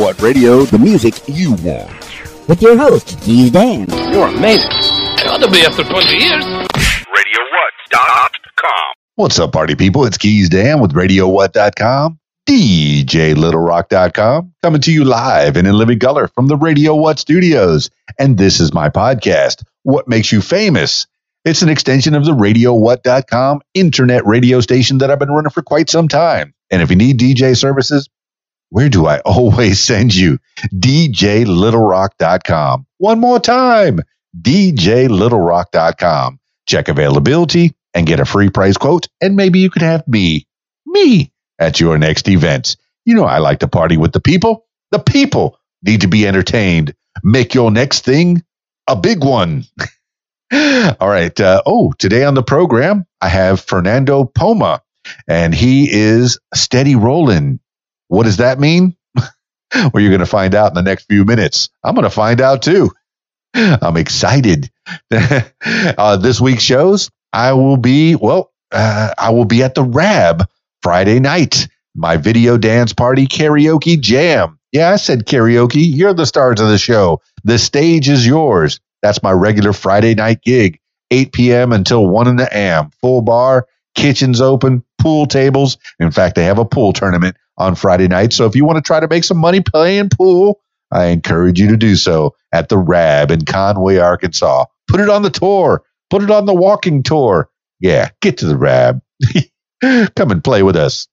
What Radio, the music you want. With your host, Keys Dan. You're amazing. I ought to be after 20 years. RadioWhat.com. What's up, party people? It's Keys Dan with RadioWhat.com, DJLittleRock.com, coming to you live and in living color from the Radio What studios. And this is my podcast, What Makes You Famous. It's an extension of the RadioWhat.com internet radio station that I've been running for quite some time. And if you need DJ services, where do I always send you? DJLittleRock.com. One more time, DJLittleRock.com. Check availability and get a free price quote, and maybe you could have me, me, at your next event. You know, I like to party with the people. The people need to be entertained. Make your next thing a big one. All right. Uh, oh, today on the program, I have Fernando Poma, and he is steady rolling. What does that mean? well, you're going to find out in the next few minutes. I'm going to find out too. I'm excited. uh, this week's shows, I will be, well, uh, I will be at the Rab Friday night, my video dance party karaoke jam. Yeah, I said karaoke. You're the stars of the show. The stage is yours. That's my regular Friday night gig, 8 p.m. until 1 in the a.m. Full bar, kitchens open, pool tables. In fact, they have a pool tournament on Friday night. So if you want to try to make some money playing pool, I encourage you to do so at the Rab in Conway, Arkansas. Put it on the tour. Put it on the walking tour. Yeah, get to the Rab. Come and play with us.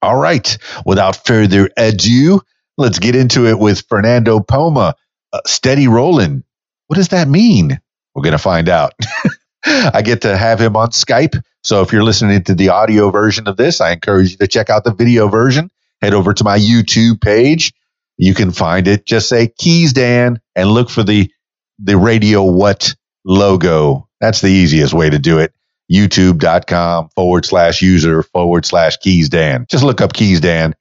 All right. Without further ado, let's get into it with Fernando Poma. Uh, steady rolling. What does that mean? We're going to find out. I get to have him on Skype. So if you're listening to the audio version of this, I encourage you to check out the video version. Head over to my YouTube page. You can find it. Just say Keys Dan and look for the the Radio What logo. That's the easiest way to do it. YouTube.com forward slash user forward slash Keys Dan. Just look up Keys Dan.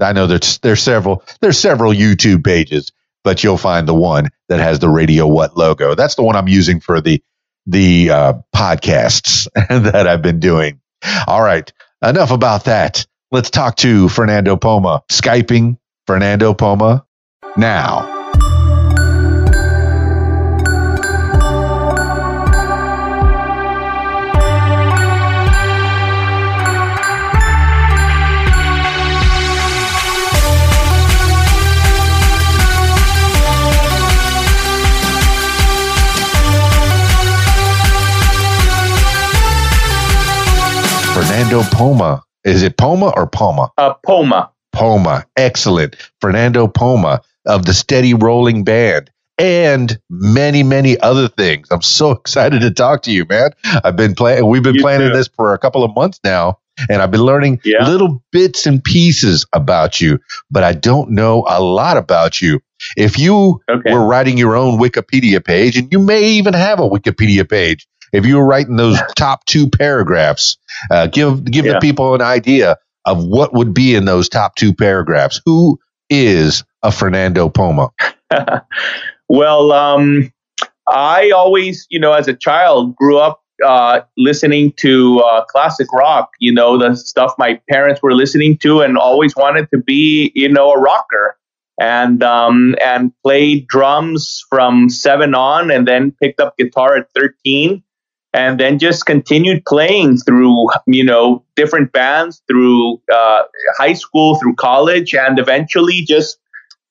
I know there's there's several there's several YouTube pages, but you'll find the one that has the Radio What logo. That's the one I'm using for the the uh, podcasts that I've been doing. All right, enough about that. Let's talk to Fernando Poma. Skyping Fernando Poma now. Fernando Poma. Is it Poma or Poma? Uh, Poma. Poma. Excellent. Fernando Poma of the Steady Rollin Band and many, many other things. I'm so excited to talk to you, man. I've been playing, we've been you planning too. this for a couple of months now, and I've been learning yeah. little bits and pieces about you, but I don't know a lot about you. If you okay. were writing your own Wikipedia page, and you may even have a Wikipedia page, if you were writing those top two paragraphs, uh, give give yeah. the people an idea of what would be in those top two paragraphs. Who is a Fernando Poma? well, um, I always, you know, as a child, grew up uh, listening to uh, classic rock. You know, the stuff my parents were listening to, and always wanted to be, you know, a rocker. And um, and played drums from seven on, and then picked up guitar at thirteen and then just continued playing through you know different bands through uh, high school through college and eventually just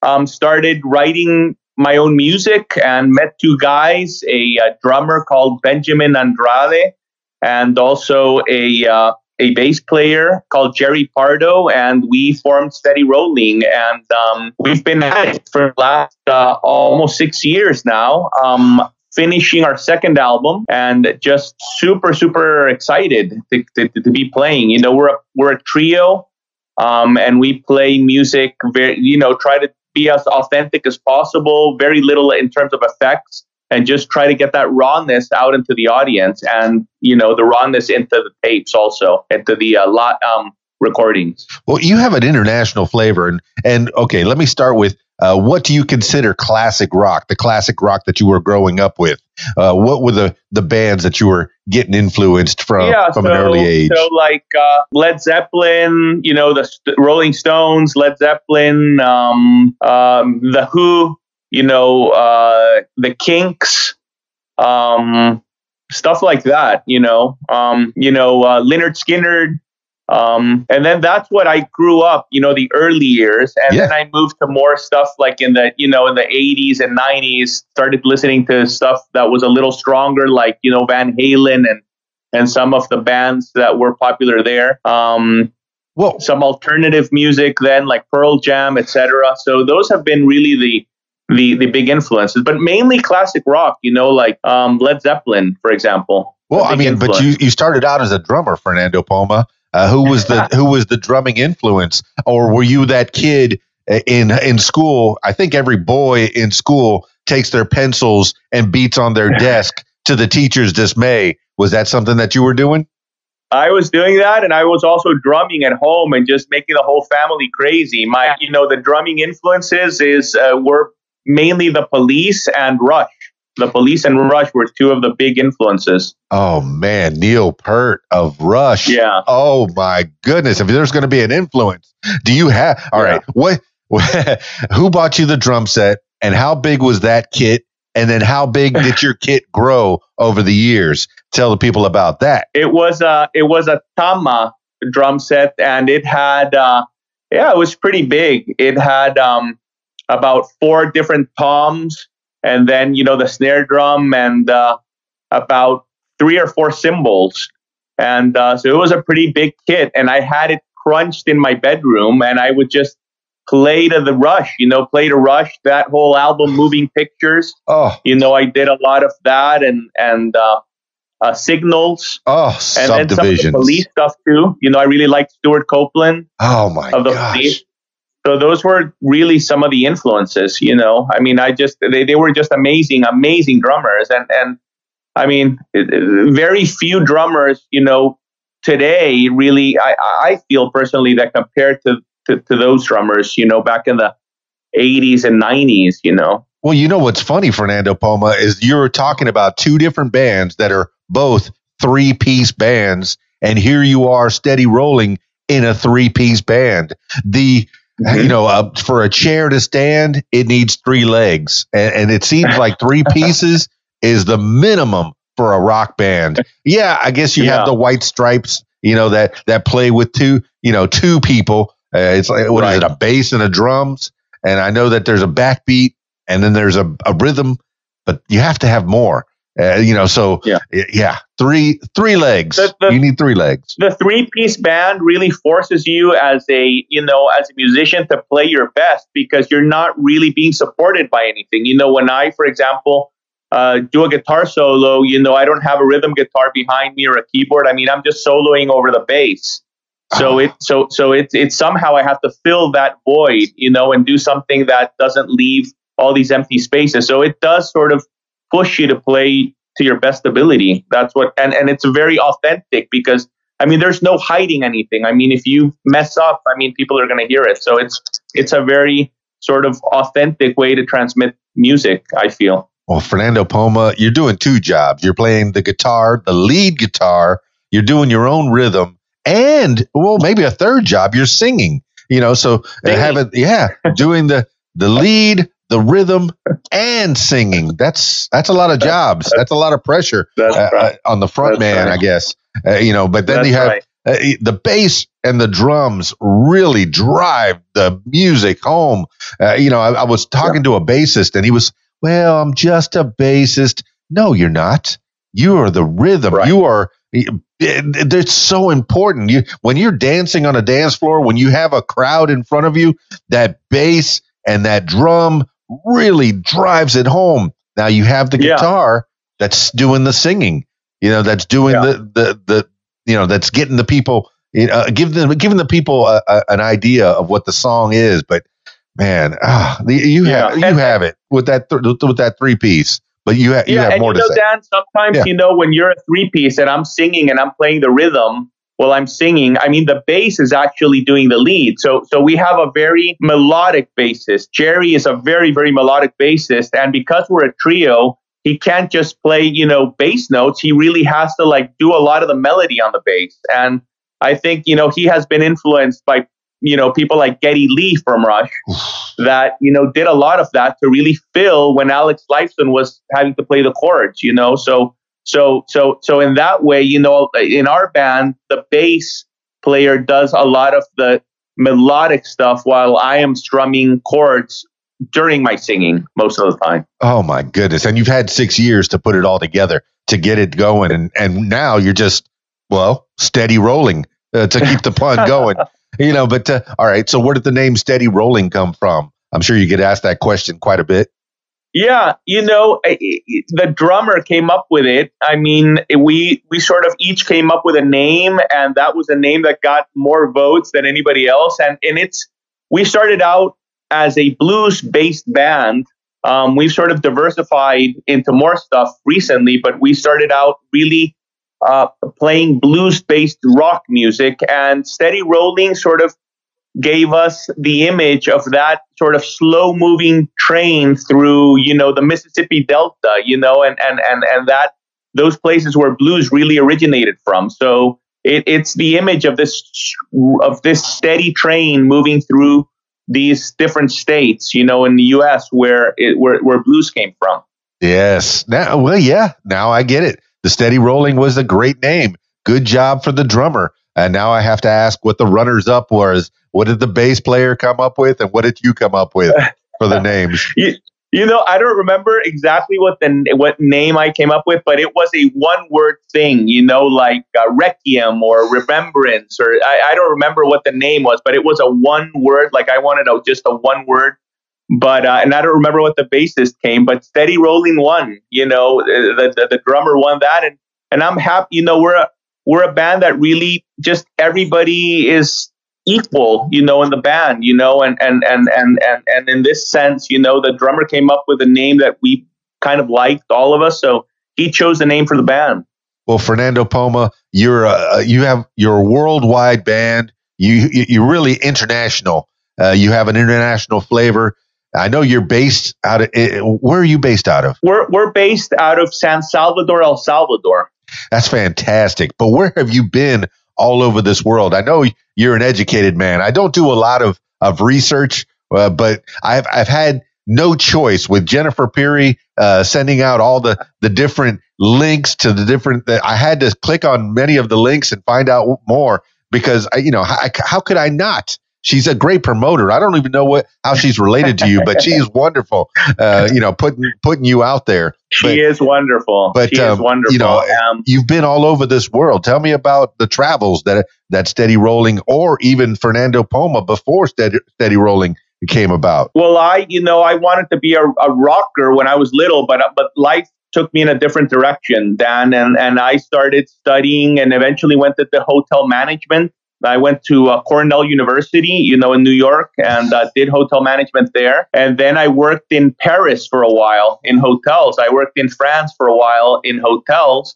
um, started writing my own music and met two guys a, a drummer called benjamin andrade and also a uh, a bass player called Jerry Pardo, and we formed Steady Rollin, and um, we've been at it for last uh, almost six years now. Um, finishing our second album and just super super excited to, to, to be playing. You know we're a, we're a trio um, and we play music very you know try to be as authentic as possible very little in terms of effects and just try to get that rawness out into the audience and you know the rawness into the tapes also into the uh, lot um, recordings. Well you have an international flavor and and okay let me start with uh, what do you consider classic rock? The classic rock that you were growing up with. Uh, what were the the bands that you were getting influenced from yeah, from so, an early age? So like uh, Led Zeppelin, you know, the St- Rolling Stones, Led Zeppelin, um, um, the Who, you know, uh, the Kinks, um, stuff like that. You know, um, you know, uh, Lynyrd Skynyrd. Um, and then that's what I grew up, you know, the early years. And Yeah. then I moved to more stuff like in the, you know, in the 80s and 90s, started listening to stuff that was a little stronger, like, you know, Van Halen and, and some of the bands that were popular there. Um, well, some alternative music then, like Pearl Jam, etc. So those have been really the the the big influences, but mainly classic rock. You know, like um, Led Zeppelin, for example. well, I mean, but you you started out as a drummer, Fernando Poma. Uh, who was the who was the drumming influence, or were you that kid uh, in in school? I think every boy in school takes their pencils and beats on their desk to the teacher's dismay. Was that something that you were doing? I was doing that, and I was also drumming at home and just making the whole family crazy. My, you know, the drumming influences is uh, were mainly the Police and Rush. The Police and Rush were two of the big influences. Oh man, Neil Peart of Rush. Yeah. Oh my goodness! If there's going to be an influence, do you have? All Yeah. right. What, what? Who bought you the drum set, and how big was that kit? And then how big did your kit grow over the years? Tell the people about that. it was a it was a Tama drum set, and it had uh, yeah, it was pretty big. It had um, about four different toms, and then you know the snare drum, and uh, about three or four cymbals, and uh, so it was a pretty big kit. And I had it crunched in my bedroom, and I would just play to the Rush, you know, play to Rush. That whole album, Moving Pictures, Oh, you know, I did a lot of that, and and uh, uh, Signals oh, and then some of the police stuff too. You know, I really liked Stewart Copeland Oh my of the gosh. police. So those were really some of the influences. You know, I mean, I just they, they were just amazing, amazing drummers, and and I mean, very few drummers, you know, today really. I I feel personally that compared to to, to those drummers, you know, back in the 80s and 90s, you know. Well, you know what's funny, Fernando Poma, is you're talking about two different bands that are both three piece bands, and here you are steady rolling in a three piece band. The Mm-hmm. you know, uh, for a chair to stand, it needs three legs, and, and it seems like three pieces is the minimum for a rock band. Yeah, I guess you Yeah. have the White Stripes, you know that that play with two, you know, two people. Uh, it's like what is Right. it, a bass and a drums, and I know that there's a backbeat and then there's a, a rhythm, but you have to have more. Uh, you know, so Yeah. yeah, three three legs. The- the- you need three legs. the three piece band really forces you as a you know as a musician to play your best because you're not really being supported by anything you know when i for example uh, do a guitar solo you know i don't have a rhythm guitar behind me or a keyboard i mean i'm just soloing over the bass so Ah. it so so it's it's somehow i have to fill that void you know and do something that doesn't leave all these empty spaces so it does sort of push you to play to your best ability that's what and and it's very authentic because I mean, there's no hiding anything. I mean, if you mess up, I mean, people are going to hear it. So it's it's a very sort of authentic way to transmit music. I feel. Well, Fernando Poma, you're doing two jobs. You're playing the guitar, the lead guitar. You're doing your own rhythm, and well, maybe a third job. You're singing. You know, so uh, having yeah, doing the the lead, the rhythm, and singing. That's that's a lot of jobs. That's a lot of pressure uh, right. uh, on the front That's man, right. I guess. Uh, you know, but then That's you have right. uh, the bass and the drums really drive the music home. Uh, you know, I, I was talking to a bassist and he was, well, I'm just a bassist. No, you're not. You are the rhythm. You are. it- it- It's so important. You when you're dancing on a dance floor, when you have a crowd in front of you, that bass and that drum really drives it home. Now you have the Yeah. guitar that's doing the singing. You know, that's doing Yeah. the the the you know that's getting the people you know, give them giving the people a, a, an idea of what the song is. But man, ah, you Yeah. have you And- have it with that th- with that three piece. But you have you yeah, have and more you to know, say. Dan, sometimes Yeah. you know when you're a three piece and I'm singing and I'm playing the rhythm while I'm singing. I mean, the bass is actually doing the lead. So, so we have a very melodic bassist. Jerry is a very, very melodic bassist, and because we're a trio, he can't just play, you know, bass notes. He really has to like do a lot of the melody on the bass. And I think, you know, he has been influenced by, you know, people like Geddy Lee from Rush that, you know, did a lot of that to really fill when Alex Lifeson was having to play the chords, you know. So so so so in that way, you know, in our band, the bass player does a lot of the melodic stuff while I am strumming chords during my singing most of the time. Oh my goodness. And you've had six years to put it all together to get it going. And, and now you're just, well, steady rolling uh, to keep the pun going, you know, but uh, all right. So where did the name steady rolling come from? I'm sure you get asked that question quite a bit. Yeah, you know, the drummer came up with it. I mean, we we sort of each came up with a name, and that was a name that got more votes than anybody else. And and it's we started out as a blues based band, um, we've sort of diversified into more stuff recently, but we started out really uh, playing blues based rock music, and Steady Rollin sort of gave us the image of that sort of slow moving train through, you know, the Mississippi Delta, you know, and, and, and, and that those places where blues really originated from. So it, it's the image of this of this steady train moving through these different states, you know, in the U.S. where it, where where blues came from. Yes. Now, well, yeah. Now I get it. The Steady Rollin was a great name. Good job for the drummer. And now I have to ask what the runners up was. What did the bass player come up with, and what did you come up with for the names? You know, I don't remember exactly what the what name I came up with, but it was a one word thing. You know, like uh, requiem or remembrance, or I, I don't remember what the name was, but it was a one word. Like I wanted a, just a one word. But uh, and I don't remember what the bassist came, but steady rolling one. You know, the, the the drummer won that, and and I'm happy. You know, we're a we're a band that really just everybody is equal, you know, in the band, you know, and and and and and and in this sense, you know, the drummer came up with a name that we kind of liked, all of us. So he chose the name for the band. Well, Fernando Poma, you're a, you have your worldwide band. You you're really international. Uh, you have an international flavor. I know you're based out of. Where are you based out of? We're we're based out of San Salvador, El Salvador. That's fantastic. But where have you been all over this world. I know you're an educated man. I don't do a lot of, of research, uh, but I've, I've had no choice with Jennifer Peary uh, sending out all the, the different links to the different. that I had to click on many of the links and find out more because, I, you know, how, how could I not? She's a great promoter. I don't even know what how she's related to you, but she's wonderful. Uh, you know, putting putting you out there. She but, is wonderful. But she um, is wonderful. You know, um, you've been all over this world. Tell me about the travels that that Steady Rollin, or even Fernando Poma before Steady Steady Rollin came about. Well, I you know I wanted to be a, a rocker when I was little, but but life took me in a different direction, Dan, and and I started studying and eventually went to the hotel management I went to uh, Cornell University, you know, in New York, and uh, did hotel management there. And then I worked in Paris for a while in hotels. I worked in France for a while in hotels,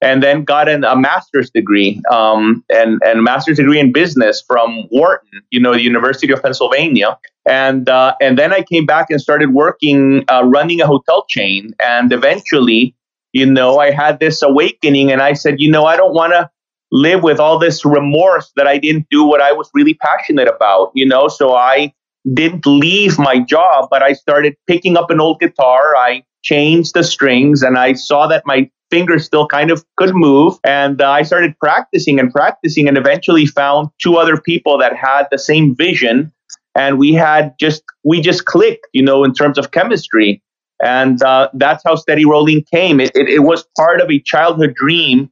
and then got an, a master's degree um, and and master's degree in business from Wharton, you know, the University of Pennsylvania. And uh, and then I came back and started working, uh, running a hotel chain. And eventually, you know, I had this awakening, and I said, you know, I don't want to live with all this remorse that I didn't do what I was really passionate about, you know? So I didn't leave my job, but I started picking up an old guitar. I changed the strings and I saw that my fingers still kind of could move. And uh, I started practicing and practicing and eventually found two other people that had the same vision. And we had just, we just clicked, you know, in terms of chemistry. And uh, that's how Steady Rollin came. It, it, it was part of a childhood dream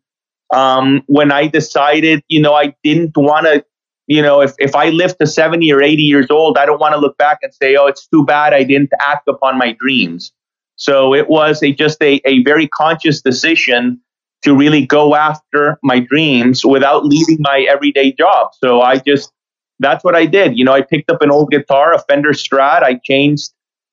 um, when I decided, you know, I didn't want to, you know, if, if I live to 70 or 80 years old, I don't want to look back and say, oh, it's too bad I didn't act upon my dreams. So it was a, just a, a very conscious decision to really go after my dreams without leaving my everyday job. So I just, that's what I did. You know, I picked up an old guitar, a Fender Strat. I changed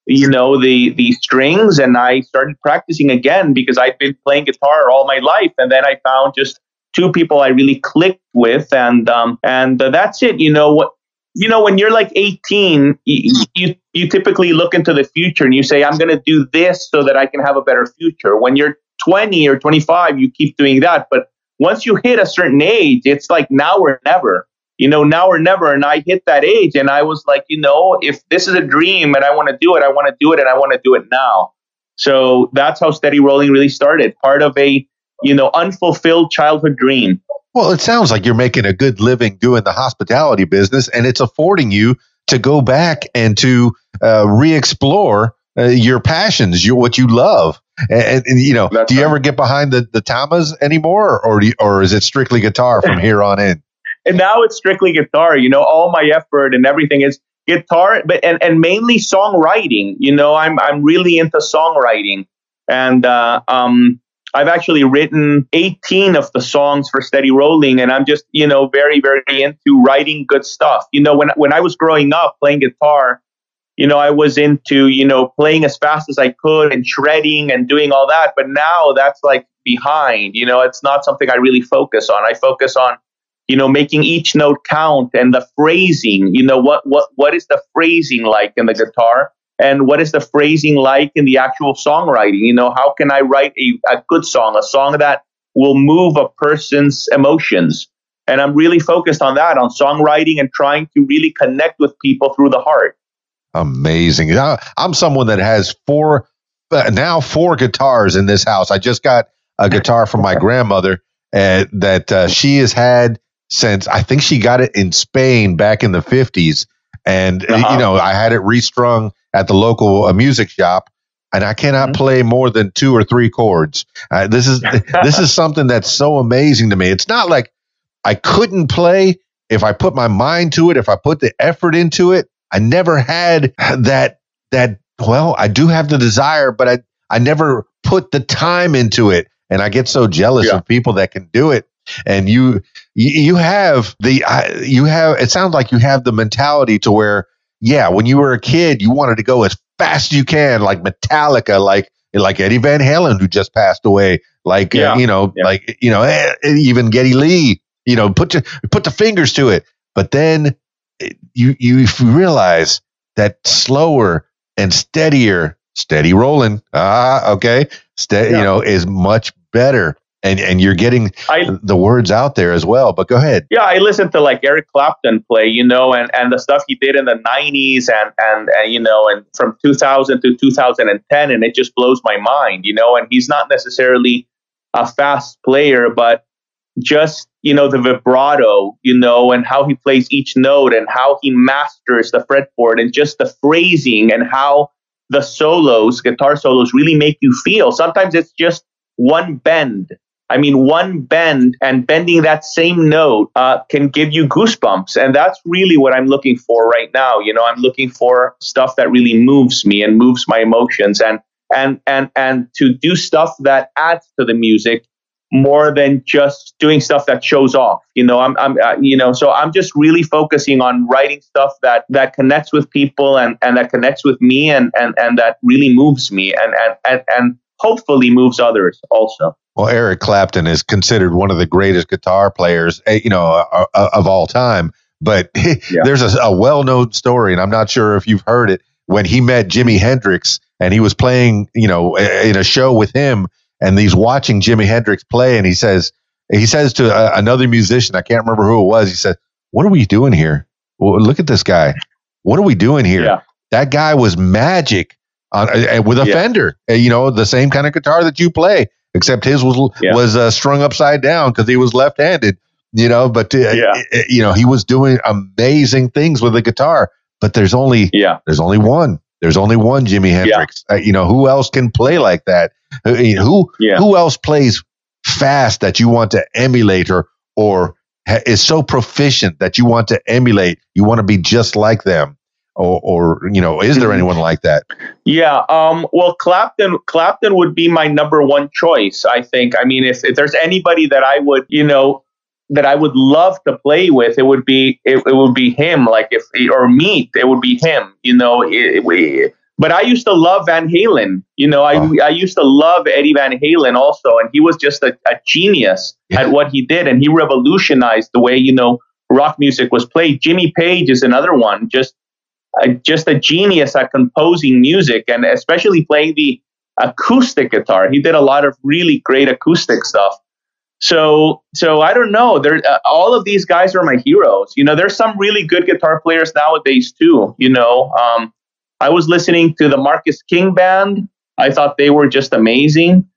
you know the the strings and i started practicing again because i'd been playing guitar all my life and then i found just two people i really clicked with and um and uh, that's it you know what you know when you're like 18 you, you you typically look into the future and you say, I'm going to do this so that I can have a better future. When you're 20 or 25, you keep doing that. But once you hit a certain age, it's like now or never. You know, now or never. And I hit that age and I was like, you know, if this is a dream and I want to do it, I want to do it and I want to do it now. So that's how Steady Rollin really started. Part of a, you know, unfulfilled childhood dream. Well, it sounds like you're making a good living doing the hospitality business and it's affording you to go back and to uh, re-explore uh, your passions, your what you love. And, and you know, That's do you right. ever get behind the the tamas anymore, or you, or is it strictly guitar from here on in? And now it's strictly guitar. You know, all my effort and everything is guitar, but and, and mainly songwriting. You know, I'm I'm really into songwriting, and uh, um, I've actually written 18 of the songs for Steady Rollin, and I'm just, you know, very, very into writing good stuff. You know, when when I was growing up playing guitar, you know, I was into, you know, playing as fast as I could and shredding and doing all that. But now that's like behind. You know, it's not something I really focus on. I focus on, you know, making each note count and the phrasing. You know, what what what is the phrasing like in the guitar? and what is the phrasing like in the actual songwriting you know how can i write a, a good song a song that will move a person's emotions and i'm really focused on that on songwriting and trying to really connect with people through the heart amazing i'm someone that has four uh, now four guitars in this house i just got a guitar from my grandmother uh, that uh, she has had since i think she got it in spain back in the 50s and uh-huh. you know i had it restrung at the local uh, music shop and I cannot mm-hmm. play more than two or three chords. Uh, this is this is something that's so amazing to me. It's not like I couldn't play if I put my mind to it, if I put the effort into it. I never had that that well, I do have the desire, but I I never put the time into it. And I get so jealous yeah. of people that can do it. And you you have the you have it sounds like you have the mentality to where yeah, when you were a kid, you wanted to go as fast as you can, like Metallica, like like Eddie Van Halen, who just passed away, like uh, yeah. uh, you know, yeah. like you know, eh, eh, even Geddy Lee, you know, put your, put the fingers to it. But then you you realize that slower and steadier, steady rolling, ah, okay, steady, yeah. you know, is much better and and you're getting I, the words out there as well. But go ahead. Yeah, I listened to like Eric Clapton play, you know, and and the stuff he did in the '90s, and and, and you know, and from 2000 to 2010, and it just blows my mind, you know. And he's not necessarily a fast player, but just you know the vibrato, you know, and how he plays each note, and how he masters the fretboard, and just the phrasing, and how the solos, guitar solos, really make you feel. Sometimes it's just one bend I mean, one bend and bending that same note uh, can give you goosebumps. And that's really what I'm looking for right now. You know, I'm looking for stuff that really moves me and moves my emotions and, and, and, and to do stuff that adds to the music more than just doing stuff that shows off. You know, I'm, I'm, uh, you know, so I'm just really focusing on writing stuff that, that connects with people and, and that connects with me and, and, and that really moves me and, and, and, and hopefully moves others also. Well, Eric Clapton is considered one of the greatest guitar players, eh, you know, uh, uh, of all time. But yeah. there's a, a well-known story, and I'm not sure if you've heard it. When he met Jimi Hendrix, and he was playing, you know, in a show with him, and he's watching Jimi Hendrix play, and he says, he says to a, another musician, I can't remember who it was. He said, "What are we doing here? Well, look at this guy. What are we doing here? Yeah. That guy was magic uh, with a yeah. Fender, uh, you know, the same kind of guitar that you play except his was yeah. was uh, strung upside down because he was left-handed. You know, but uh, yeah. you know he was doing amazing things with the guitar. But there's only yeah. there's only one. There's only one Jimi Hendrix. Yeah. Uh, you know who else can play like that? Uh, who yeah. who else plays fast that you want to emulate or or is so proficient that you want to emulate? You want to be just like them or, or you know, is there mm-hmm. anyone like that? Yeah, um, well, Clapton, Clapton would be my number one choice. I think. I mean, if, if there's anybody that I would, you know, that I would love to play with, it would be it, it would be him. Like if or meet, it would be him. You know, it, it, but I used to love Van Halen. You know, I oh. I used to love Eddie Van Halen also, and he was just a, a genius yeah. at what he did, and he revolutionized the way you know rock music was played. Jimmy Page is another one. Just uh, just a genius at composing music and especially playing the acoustic guitar. He did a lot of really great acoustic stuff. So, so I don't know. There, uh, all of these guys are my heroes. You know, there's some really good guitar players nowadays too. You know, um, I was listening to the Marcus King band. I thought they were just amazing.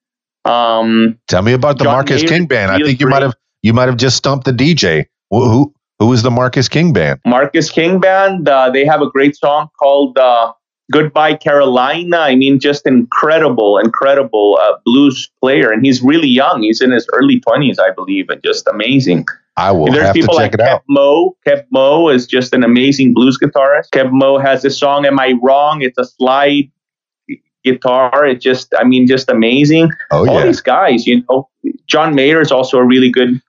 Um, Tell me about the John Marcus Mayer King band. I think you might have you might have just stumped the DJ. Who who, who is the Marcus King band? Marcus King band. Uh, they have a great song called uh, "Goodbye Carolina." I mean, just incredible, incredible uh, blues player, and he's really young. He's in his early twenties, I believe, and just amazing. I will There's have to people check like it out. Keb' Mo'. Keb' Mo' is just an amazing blues guitarist. Keb' Mo' has this song, Am I Wrong? It's a slide guitar. It just, I mean, just amazing. Oh All yeah, these guys, you know, John Mayer is also a really good.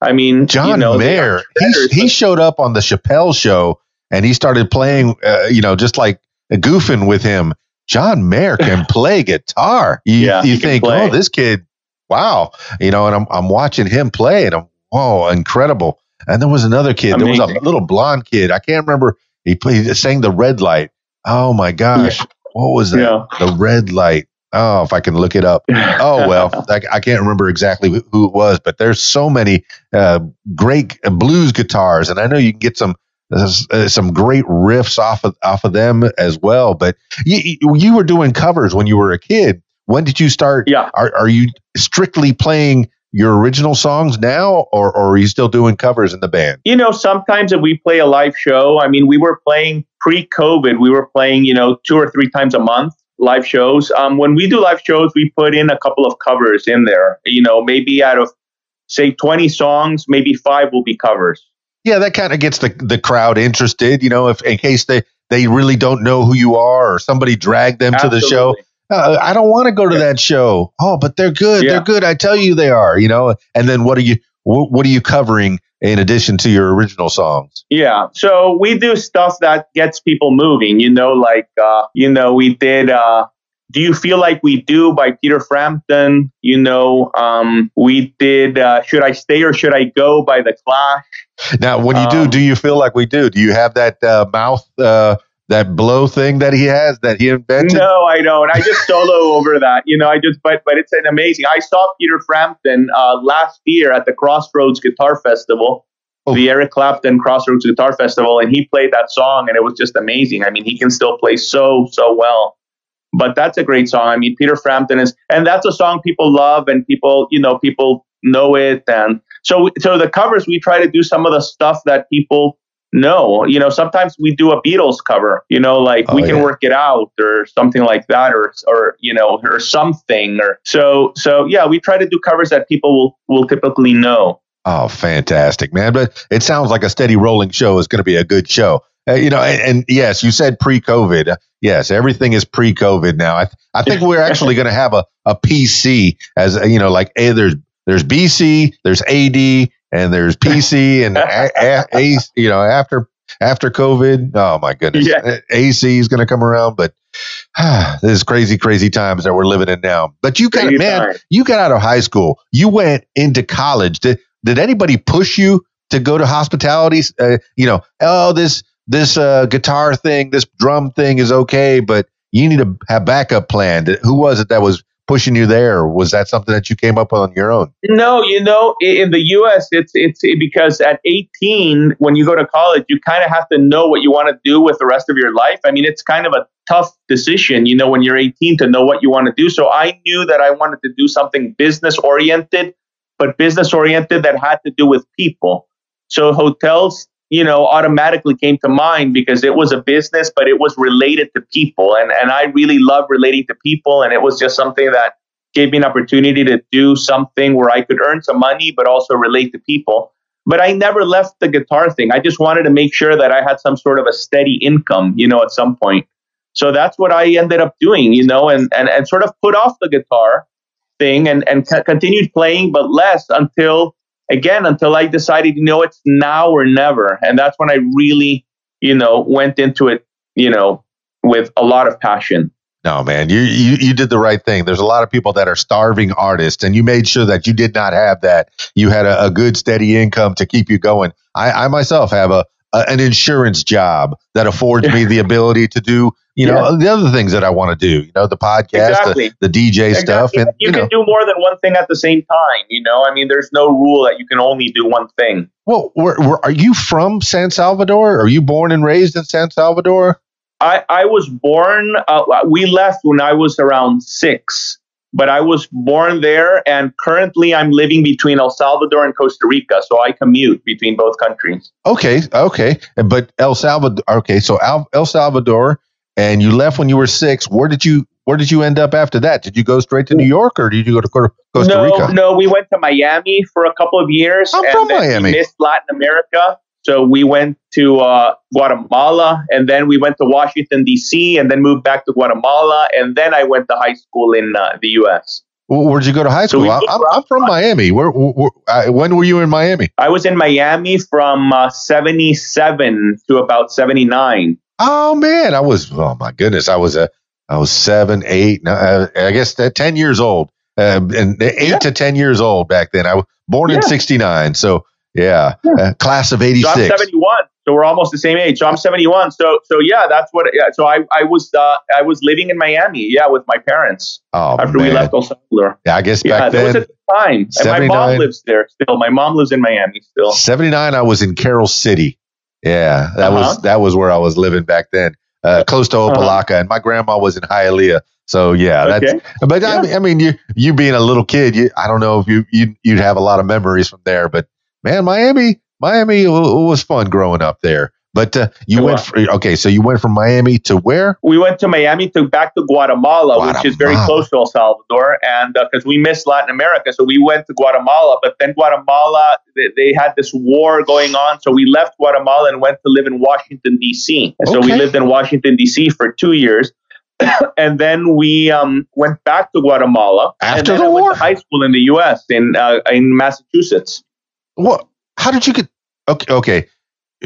I mean, John you know, Mayer. He he showed up on the Chappelle show and he started playing. Uh, you know, just like goofing with him. John Mayer can play guitar. You, Yeah, you think, oh, this kid, wow. You know, and I'm I'm watching him play, and I'm whoa, incredible. And there was another kid. There was a little blonde kid. I can't remember. He played, he sang the red light. Oh my gosh, what was that? Yeah. The red light. Oh, if I can look it up. Oh well, I, I can't remember exactly who, it was, but there's so many uh, great blues guitars, and I know you can get some uh, some great riffs off of off of them as well. But you, you were doing covers when you were a kid. When did you start? Yeah. Are are you strictly playing your original songs now, or, or are you still doing covers in the band? you know, sometimes if we play a live show, I mean, we were playing pre-COVID, we were playing, you know, two or three times a month live shows. Um, when we do live shows, we put in a couple of covers in there. You know, maybe out of say 20 songs, maybe five will be covers. Yeah, that kind of gets the the crowd interested. You know, if in case they they really don't know who you are, or somebody dragged them to the show. Uh, I don't want to go to Yeah. that show. Oh, but they're good. Yeah. They're good. I tell you, they are. You know. And then what are you? What are you covering in addition to your original songs? Yeah. So we do stuff that gets people moving, you know, like, uh, you know, we did, uh, do you feel like we do by Peter Frampton? You know, um, we did, uh, should I stay or should I go by the Clash? Now, when you do, Um, do you feel like we do? Do you have that uh, mouth, uh, that blow thing that he has that he invented? No, I don't. I just solo over that. You know, I just, but, but it's an amazing. I saw Peter Frampton, uh, last year at the Crossroads Guitar Festival. Oh. The Eric Clapton Crossroads Guitar Festival, and he played that song, and it was just amazing. I mean, he can still play so so well. But that's a great song. I mean, Peter Frampton is, and that's a song people love, and people, you know, people know it. And so, so the covers, we try to do some of the stuff that people know. You know, sometimes we do a Beatles cover. You know, like Oh, we can yeah. work it out or something like that, or or you know, or something. Or so so yeah, we try to do covers that people will will typically know. Oh, fantastic, man! But it sounds like a steady rolling show is going to be a good show. Uh, you know, and, and yes, you said pre-COVID. Uh, yes, everything is pre-COVID now. I, th- I think we're actually going to have a, a PC as you know, like eh, there's there's BC, there's AD, and there's PC, and a, a, a, you know after after COVID. Oh my goodness, Yeah. AC is going to come around, but this is crazy, crazy times that we're living in now. But you got man, time. you got out of high school, you went into college. Did did anybody push you to go to hospitality? Uh, you know, oh this this uh, guitar thing, this drum thing is okay, but you need to have backup plan. Who was it that was pushing you there? Was that something that you came up with on your own? No, you know, in the U.S., it's it's because at 18, when you go to college, you kind of have to know what you want to do with the rest of your life. I mean, it's kind of a tough decision, you know, when you're 18 to know what you want to do. So I knew that I wanted to do something business oriented, but business oriented that had to do with people. So hotels, you know, automatically came to mind because it was a business, but it was related to people, and and I really love relating to people, and it was just something that gave me an opportunity to do something where I could earn some money, but also relate to people. But I never left the guitar thing. I just wanted to make sure that I had some sort of a steady income, you know, at some point. So that's what I ended up doing, you know, and, and, and sort of put off the guitar thing and, and c- continued playing, but less until, again, until I decided, you know, it's now or never. And that's when I really, you know, went into it, you know, with a lot of passion. No, man, you, you you did the right thing. There's a lot of people that are starving artists, and you made sure that you did not have that. You had a, a good, steady income to keep you going. I, I myself have a, uh, an insurance job that affords me the ability to do, you know, Yeah. the other things that I want to do. You know, the podcast, Exactly. the, the DJ stuff, and you, you know. can do more than one thing at the same time. You know, I mean, there's no rule that you can only do one thing. Well, where, where, are you from San Salvador? Are you born and raised in San Salvador? I, I was born, uh, we left when I was around six, but I was born there. And currently I'm living between El Salvador and Costa Rica. So I commute between both countries. Okay, okay, but El Salvador. Okay, so El Salvador, and you left when you were six. Where did you Where did you end up after that? Did you go straight to New York, or did you go to Costa no, Rica? no, we went to Miami for a couple of years. I'm and from Miami. Missed Latin America. So we went to uh, Guatemala and then we went to Washington, D.C., and then moved back to Guatemala. And then I went to high school in uh, the U.S. Where'd you go to high school? moved I'm, I'm from. Miami. Where, where, uh, when were you in Miami? I was in Miami from uh, 77 to about 79. Oh man, I was. Oh my goodness, I was a. I was seven, eight. Uh, I guess that ten years old, uh, and eight Yeah. to ten years old back then. I was born in '69, so yeah, Yeah. Uh, class of So I'm 71. So we're almost the same age. So I'm 71. So so yeah, that's what. Yeah, so I I was uh, I was living in Miami. Yeah, with my parents oh after man, we left El Salvador. yeah, I guess Yeah, back that was then. at the time. And my mom lives there still. My mom lives in Miami still. 79 i was in carol city yeah that was Uh-huh. that was where i was living back then uh, close to opa-locka and my grandma was in hialeah. So yeah that's Okay. but I, mean, I mean you you being a little kid you, i don't know if you, you you'd have a lot of memories from there but man miami miami was fun growing up there but uh, you went fr- okay so you went from miami to where We went to Miami to back to Guatemala, which is very close to El Salvador, and because we missed Latin America, so we went to Guatemala. But then Guatemala, they, they had this war going on, so we left Guatemala and went to live in Washington D.C. And so we lived in Washington D.C. for two years. and then we um, went back to Guatemala. and After then the I went war? to high school in the U.S. in uh, in Massachusetts. what how did you get okay okay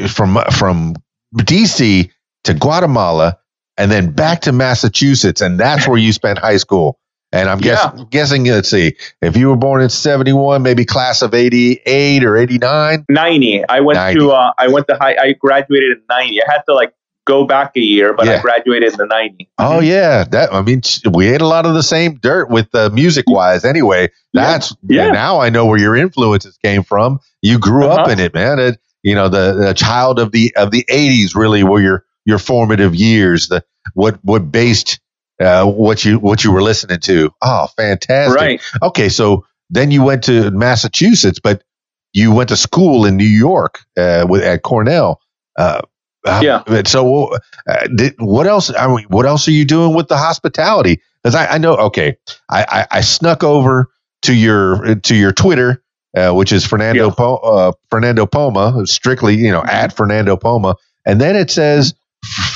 from from dc to guatemala and then back to massachusetts and that's where you spent high school and i'm guess, guessing let's see if you were born in 71 maybe class of 88 or 89 90. I went 90. to uh, I went to high. I graduated in 90. I had to like go back a year, but Yeah. I graduated in the 90. oh yeah that i mean we ate a lot of the same dirt with uh, music wise anyway that's Yeah. now i know where your influences came from you grew up Uh-huh. in it man it, you know the, the child of the of the 80s really were your your formative years the what what based uh, what you what you were listening to oh fantastic Right. okay so then you went to massachusetts but you went to school in new york uh, with at cornell uh, uh, Yeah. so uh, did, what else I mean, what else are you doing with the hospitality because I, I know okay I, I i snuck over to your to your twitter uh, which is Fernando Yeah. po- uh, Fernando Poma, strictly you know at Fernando Poma, and then it says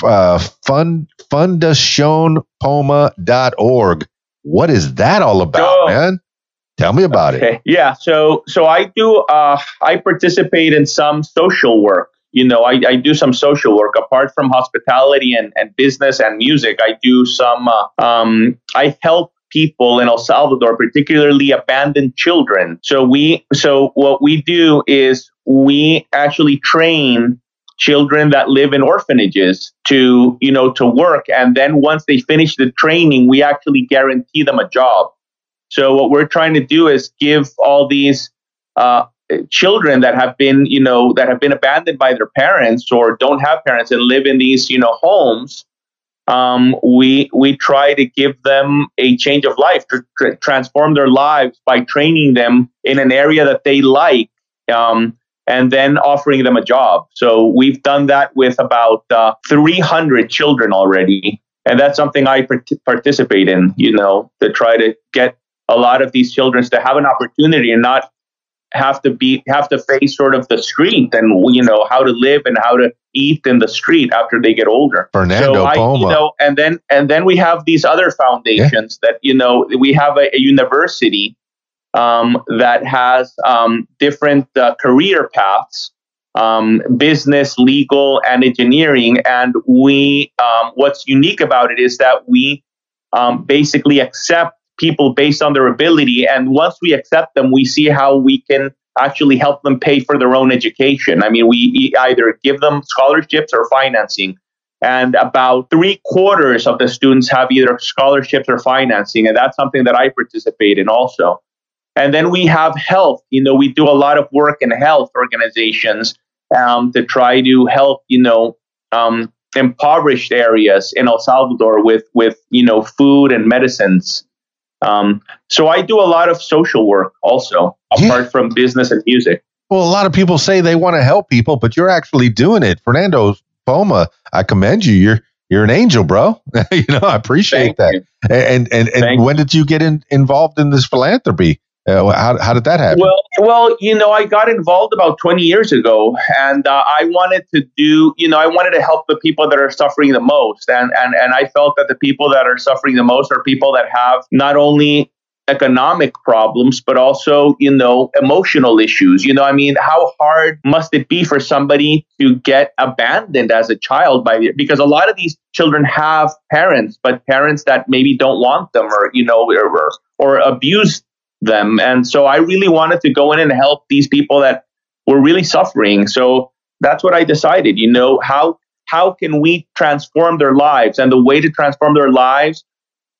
uh, fund fundacionpoma.org. What is that all about, Oh. man? Tell me about it. Yeah. So so I do. Uh, I participate in some social work. You know, I, I do some social work apart from hospitality and, and business and music. I do some. Uh, um, I help people in El Salvador, particularly abandoned children. So we. So what we do is we actually train children that live in orphanages to you know to work and then once they finish the training we actually guarantee them a job so what we're trying to do is give all these uh, children that have been, you know, that have been abandoned by their parents or don't have parents and live in these, you know, homes. Um, we we try to give them a change of life to tr- transform their lives by training them in an area that they like, um, and then offering them a job. So we've done that with about uh, 300 children already, and that's something I part- participate in. You know, to try to get a lot of these children to have an opportunity and not have to be have to face sort of the street and you know how to live and how to eat in the street after they get older. Fernando so I, Poma. you know, and then and then we have these other foundations that you know we have a, a university um, that has um, different uh, career paths. Um, business, legal, and engineering. And we, um, what's unique about it is that we um, basically accept people based on their ability. And once we accept them, we see how we can actually help them pay for their own education. I mean, we either give them scholarships or financing. And about three quarters of the students have either scholarships or financing. And that's something that I participate in also. And then we have health. You know, we do a lot of work in health organizations um, to try to help, you know, um, impoverished areas in El Salvador with, with, you know, food and medicines. Um, so I do a lot of social work also, apart yeah. from business and music. Well, a lot of people say they want to help people, but you're actually doing it. Fernando Poma, I commend you. You're you're an angel, bro. you know, I appreciate Thank that. You. And and and Thank when did you get in, involved in this philanthropy? Uh, how, how did that happen? Well, well, you know, I got involved about 20 years ago, and uh, I wanted to do, you know, I wanted to help the people that are suffering the most, and and and I felt that the people that are suffering the most are people that have not only economic problems but also you know emotional issues you know i mean how hard must it be for somebody to get abandoned as a child by because a lot of these children have parents but parents that maybe don't want them or you know or, or abuse them. And so I really wanted to go in and help these people that were really suffering. So that's what I decided. You know, how how can we transform their lives? And the way to transform their lives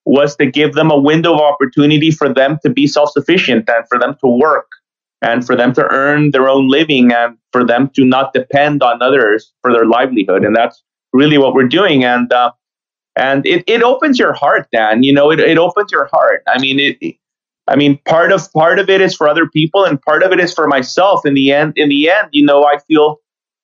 was to give them a window of opportunity for them to be self-sufficient and for them to work and for them to earn their own living and for them to not depend on others for their livelihood. And that's really what we're doing. And uh, and it, it opens your heart, Dan. You know, it, it opens your heart. I mean, it, I mean, part of part of it is for other people, and part of it is for myself. In the end, in the end, you know, I feel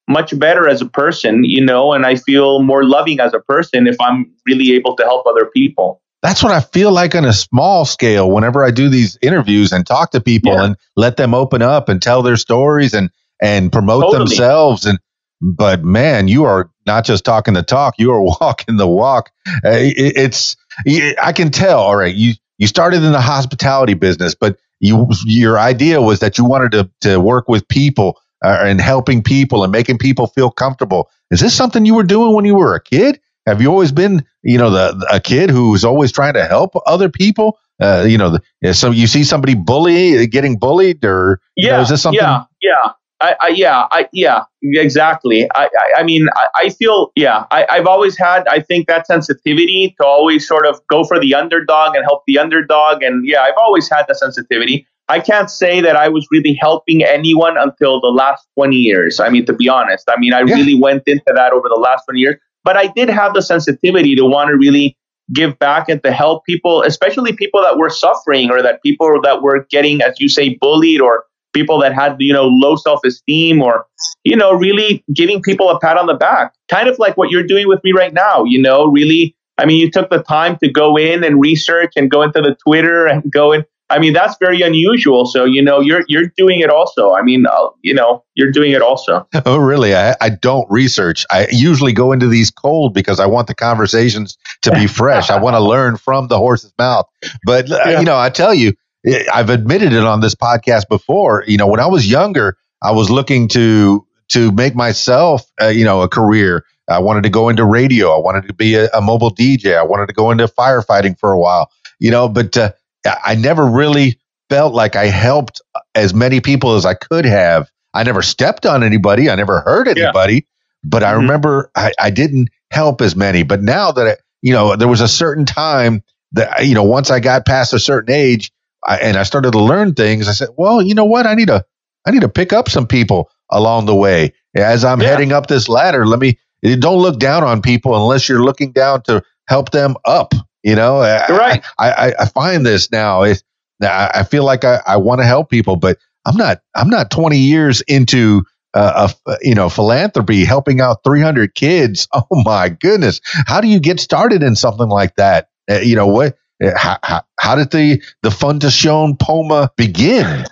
much better as a person, you know, and I feel more loving as a person if I'm really able to help other people. That's what I feel like on a small scale whenever I do these interviews and talk to people yeah. and let them open up and tell their stories and and promote totally. themselves and but man, you are not just talking the talk; you are walking the walk. Eh, it's I can tell. All right, you you started in the hospitality business, but you your idea was that you wanted to to work with people uh, and helping people and making people feel comfortable. Is this something you were doing when you were a kid? Have you always been, you know, the a kid who was always trying to help other people? Uh, you know, the, so you see somebody bully getting bullied, or yeah, know, is this something? Yeah, yeah. I, I, yeah, I, yeah, exactly. I, I, I mean, I, I, feel, yeah, I, I've always had, I think that sensitivity to always sort of go for the underdog and help the underdog. And yeah, I've always had the sensitivity. I can't say that I was really helping anyone until the last 20 years. I mean, to be honest, I mean, I yeah. really went into that over the last 20 years, but I did have the sensitivity to want to really give back and to help people, especially people that were suffering or that people that were getting, as you say, bullied or people that had you know low self-esteem or you know really giving people a pat on the back. Kind of like what you're doing with me right now you know really i mean you took the time to go in and research and go into the twitter and go in. I mean that's very unusual. So you know you're you're doing it also. I mean uh, you know you're doing it also. Oh really? I, I don't research. I usually go into these cold because i want the conversations to be fresh. I want to learn from the horse's mouth. But uh, yeah. you know i tell you I've admitted it on this podcast before. You know, when I was younger, I was looking to to make myself, uh, you know, a career. I wanted to go into radio. I wanted to be a, a, mobile DJ. I wanted to go into firefighting for a while. You know, but uh, I never really felt like I helped as many people as I could have. I never stepped on anybody. I never hurt anybody. Yeah. But I mm-hmm. remember I, I didn't help as many. But now that I, you know, there was a certain time that you know, once I got past a certain age, I, and I started to learn things. I said, well, you know what? I need to, I need to pick up some people along the way as I'm yeah. heading up this ladder. Let me, don't look down on people unless you're looking down to help them up. You know, you're right. I, I, I find this now. It, I feel like I, I want to help people, but I'm not, I'm not 20 years into uh, a, you know, philanthropy, helping out 300 kids. Oh my goodness. How do you get started in something like that? Uh, you know, what, how, how, how did the the Fundacion Poma begin?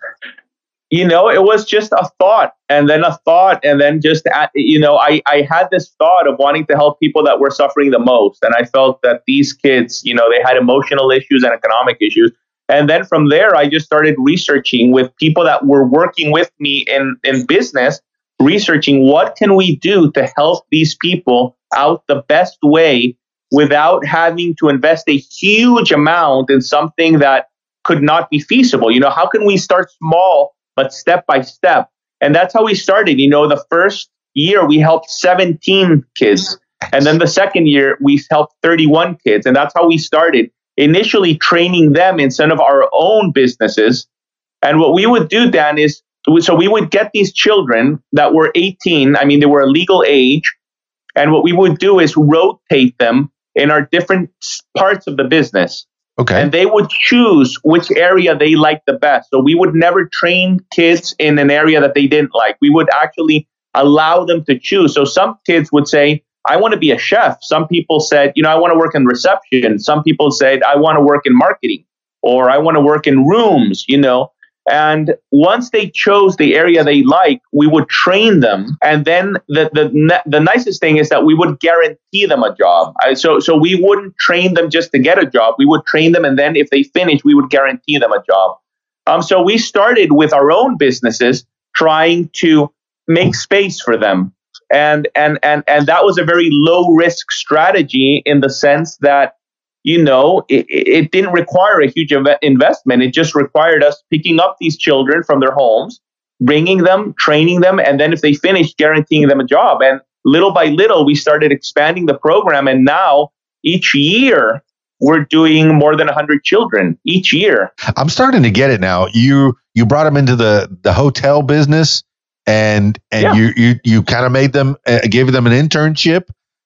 You know, it was just a thought, and then a thought, and then just uh, you know, I I had this thought of wanting to help people that were suffering the most, and I felt that these kids, you know, they had emotional issues and economic issues. And then from there, I just started researching with people that were working with me in, in business, researching what can we do to help these people out the best way without having to invest a huge amount in something that could not be feasible. You know, how can we start small but step by step. And that's how we started. You know, the first year we helped 17 kids. And then the second year we helped 31 kids. And that's how we started initially training them instead of our own businesses. And what we would do, Dan, is so we would get these children that were 18. I mean, they were a legal age. And what we would do is rotate them in our different parts of the business. Okay. And they would choose which area they liked the best. So we would never train kids in an area that they didn't like. We would actually allow them to choose. So some kids would say, I want to be a chef. Some people said, you know, I want to work in reception. Some people said, I want to work in marketing or I want to work in rooms, you know. And once they chose the area they like, we would train them. And then the, the, the nicest thing is that we would guarantee them a job. So, so we wouldn't train them just to get a job. We would train them. And then if they finish, we would guarantee them a job. Um, so we started with our own businesses trying to make space for them. And, and, and, and that was a very low risk strategy in the sense that you know, it, it didn't require a huge investment. It just required us picking up these children from their homes, bringing them, training them, and then if they finished, guaranteeing them a job. And little by little, we started expanding the program. And now each year, we're doing more than 100 children each year. I'm starting to get it now. You you brought them into the the hotel business and and yeah. you you you kind of made them uh, gave them an internship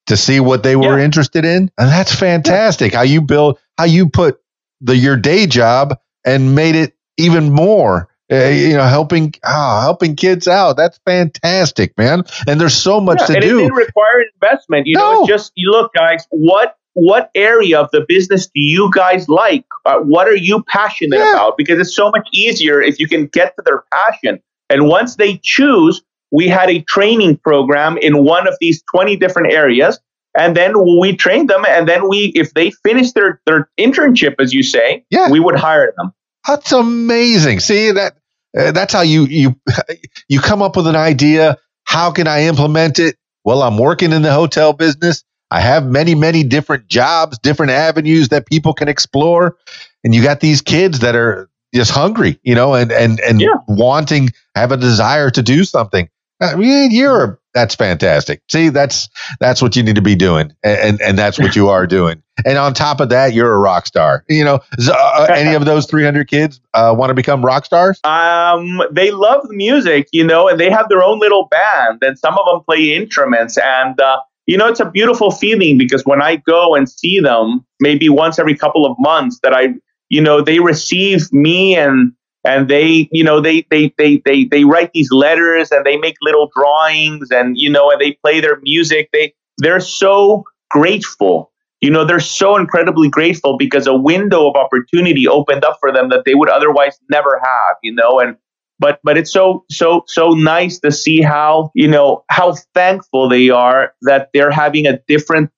to see what they were yeah. interested in. And that's fantastic. Yeah. How you build, how you put the your day job and made it even more. Uh, you know, helping oh, helping kids out. That's fantastic, man. And there's so much yeah, to and do. It didn't require investment. You no. know, just you look, guys. What what area of the business do you guys like? Uh, what are you passionate yeah. about? Because it's so much easier if you can get to their passion. And once they choose, we had a training program in one of these 20 different areas. And then we trained them. And then we, if they finished their, their internship, as you say, yeah. we would hire them. That's amazing. See that, uh, that's how you, you, you come up with an idea. How can I implement it? Well, I'm working in the hotel business. I have many, many different jobs, different avenues that people can explore. And you got these kids that are just hungry, you know, and, and, and yeah. wanting, have a desire to do something. I mean, you're that's fantastic. See, that's that's what you need to be doing, and and that's what you are doing. And on top of that, you're a rock star. You know, uh, uh any of those 300 kids uh, want to become rock stars? Um, they love music, you know, and they have their own little band, and some of them play instruments, and uh, you know, it's a beautiful feeling because when I go and see them, maybe once every couple of months, that I, you know, they receive me and and they you know they they they they they write these letters and they make little drawings and you know and they play their music. They they're so grateful. You know they're so incredibly grateful because a window of opportunity opened up for them that they would otherwise never have you know and but but it's so so so nice to see how you know how thankful they are that they're having a different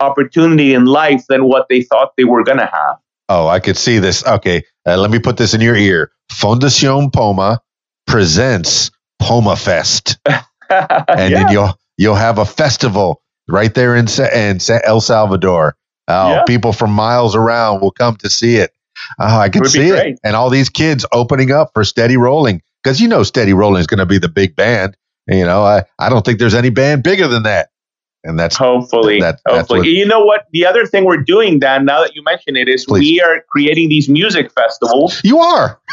opportunity in life than what they thought they were going to have. Oh, I could see this. Okay, uh, let me put this in your ear. Fundación Poma presents Poma Fest, and yeah. then you'll you'll have a festival right there in, in El Salvador. Oh, yeah. people from miles around will come to see it. Oh, I can see it, and all these kids opening up for Steady Rollin because you know Steady Rollin is going to be the big band. You know, I I don't think there's any band bigger than that and that's hopefully that, hopefully. what, you know what? The other thing we're doing dan now that you mention it is please. we are creating these music festivals. You are.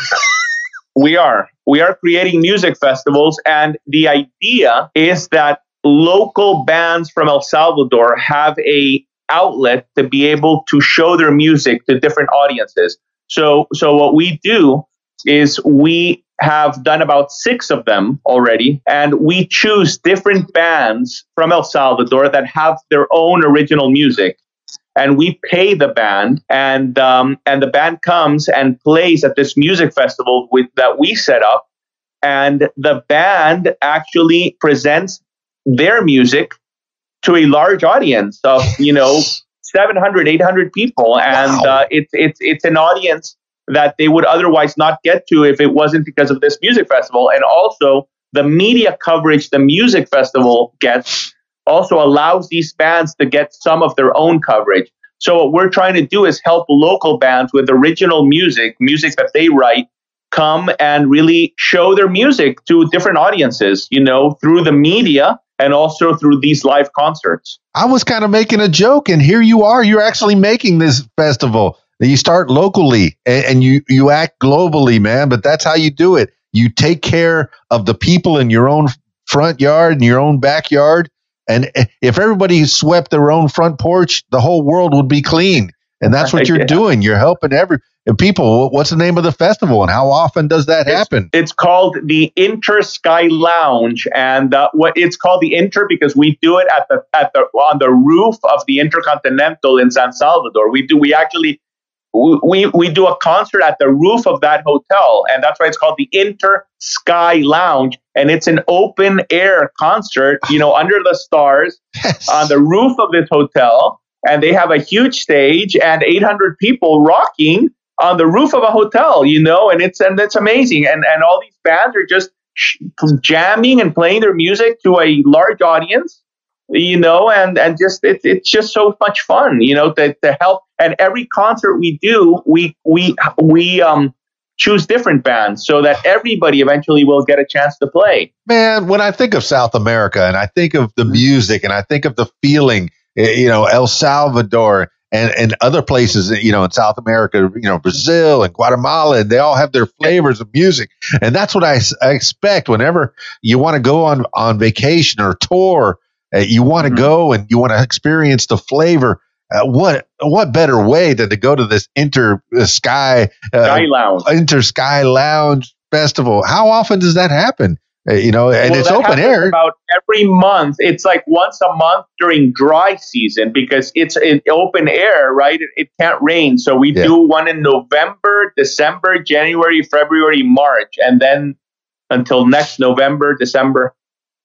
We are. We are creating music festivals and the idea is that local bands from el salvador have a outlet to be able to show their music to different audiences. So so what we do is we have done about six of them already, and we choose different bands from El Salvador that have their own original music. And we pay the band, and um, and the band comes and plays at this music festival with that we set up, and the band actually presents their music to a large audience of you know 700 800 people and wow. uh, it's it's it's an audience that they would otherwise not get to if it wasn't because of this music festival. And also, the media coverage the music festival gets also allows these bands to get some of their own coverage. So, what we're trying to do is help local bands with original music, music that they write, come and really show their music to different audiences, you know, through the media and also through these live concerts. I was kind of making a joke, and here you are. You're actually making this festival. You start locally and, and you you act globally, man. But that's how you do it. You take care of the people in your own front yard and your own backyard. And if everybody swept their own front porch, the whole world would be clean. And that's what you're yeah. doing. You're helping every people. What's the name of the festival, and how often does that it's, happen? It's called the Inter Sky Lounge, and uh, what it's called the Inter because we do it at the at the on the roof of the Intercontinental in San Salvador. We do we actually we, we do a concert at the roof of that hotel, and that's why it's called the Inter Sky Lounge. And it's an open air concert, you know, under the stars yes. on the roof of this hotel. And they have a huge stage and 800 people rocking on the roof of a hotel, you know, and it's and it's amazing. And and all these bands are just jamming and playing their music to a large audience you know, and and just it, it's just so much fun, you know, to, to help. And every concert we do, we we we um choose different bands so that everybody eventually will get a chance to play. Man, when I think of South America and I think of the music and I think of the feeling, eh, you know, El Salvador and, and other places, you know, in South America, you know, Brazil and Guatemala, and they all have their flavors of music. And that's what I, I expect whenever you want to go on, on vacation or tour uh, you want to mm-hmm. go and you want to experience the flavor. Uh, what what better way than to go to this inter uh, sky uh, sky lounge inter sky lounge festival? How often does that happen? Uh, you know, and well, it's open air. About every month, it's like once a month during dry season because it's in open air, right? It, it can't rain, so we yeah. do one in November, December, January, February, March, and then until next November, December.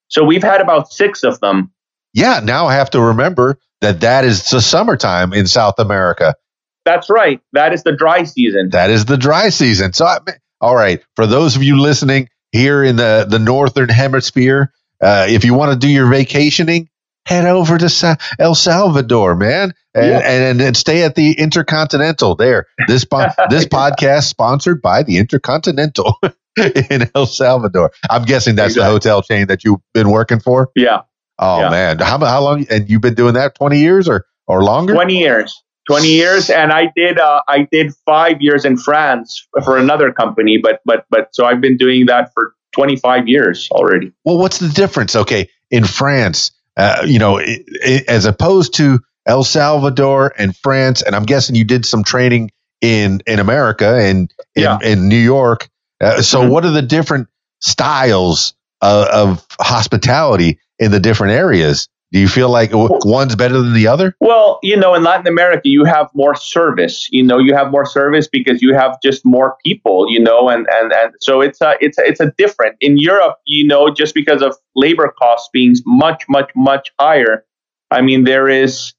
So we've had about six of them yeah, now I have to remember that that is the summertime in South America. That's right. That is the dry season. That is the dry season. So, I, all right, for those of you listening here in the the northern hemisphere, uh, if you want to do your vacationing, head over to Sa- El Salvador, man, and, yeah. and, and stay at the Intercontinental there. This this podcast sponsored by the Intercontinental in El Salvador. I'm guessing that's exactly. the hotel chain that you've been working for. Yeah, Oh yeah. man, how how long? And you've been doing that twenty years or or longer? Twenty years. 20 years and i did uh, i did five years in france for another company but but but so i've been doing that for 25 years already well what's the difference okay in france uh, you know it, it, as opposed to el salvador and france and i'm guessing you did some training in in america and in, yeah. in new york uh, so mm-hmm. what are the different styles uh, of hospitality in the different areas? Do you feel like one's better than the other? Well, you know, in Latin America, you have more service. You know, you have more service because you have just more people. You know, and and and so it's a it's a, it's a different. In Europe, you know, just because of labor costs being much much much higher, I mean, there is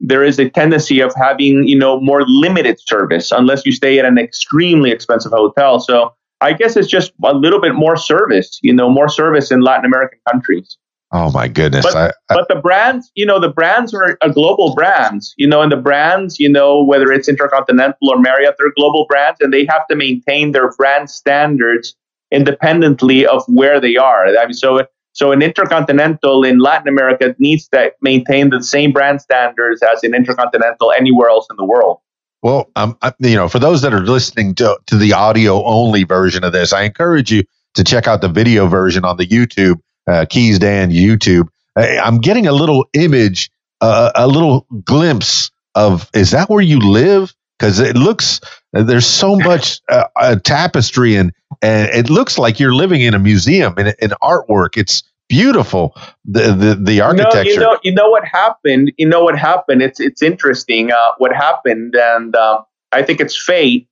there is a tendency of having you know more limited service unless you stay at an extremely expensive hotel. So I guess it's just a little bit more service. You know, more service in Latin American countries. Oh my goodness! But, I, I, but, the brands, you know, the brands are, are global brands. You know, and the brands, you know, whether it's Intercontinental or Marriott, they're global brands, and they have to maintain their brand standards independently of where they are. I mean, so so an Intercontinental in Latin America needs to maintain the same brand standards as an Intercontinental anywhere else in the world. Well, um, you know, for those that are listening to to the audio only version of this, I encourage you to check out the video version on the YouTube uh, Keys Dan YouTube, I'm getting a little image, uh, a little glimpse of is that where you live? Because it looks there's so much uh, tapestry and and it looks like you're living in a museum in, in artwork. It's beautiful the the, the architecture. You know, you know, you know what happened. You know what happened. It's it's interesting uh, what happened, and uh, I think it's fate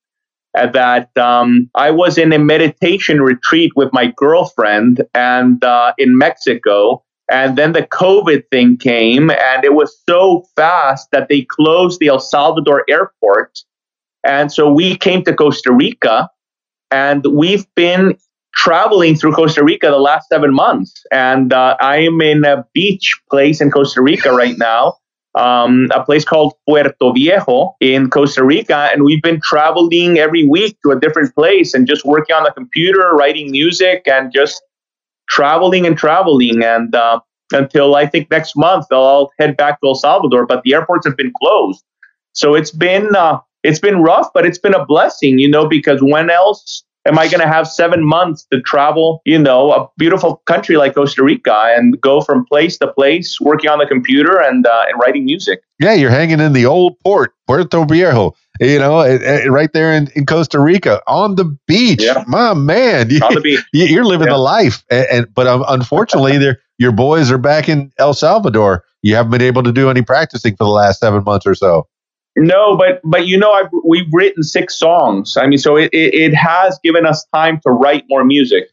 that um, I was in a meditation retreat with my girlfriend and uh, in Mexico. And then the COVID thing came, and it was so fast that they closed the El Salvador airport. And so we came to Costa Rica, and we've been traveling through Costa Rica the last seven months. And uh, I am in a beach place in Costa Rica right now um, a place called Puerto Viejo in Costa Rica. And we've been traveling every week to a different place and just working on the computer, writing music, and just traveling and traveling. And uh, until I think next month, I'll head back to El Salvador, but the airports have been closed. So it's been uh, it's been rough, but it's been a blessing, you know, because when else am I going to have seven months to travel, you know, a beautiful country like Costa Rica and go from place to place, working on the computer and uh, and writing music? Yeah, you're hanging in the old port, Puerto Viejo, you know, it, it, right there in, in Costa Rica on the beach. Yeah. My man, you, On the beach. you're living Yeah. the life. And, and but um, unfortunately, they're, your boys are back in El Salvador. You haven't been able to do any practicing for the last seven months or so. No, but but you know, I've, we've written six songs. I mean, so it, it, it has given us time to write more music.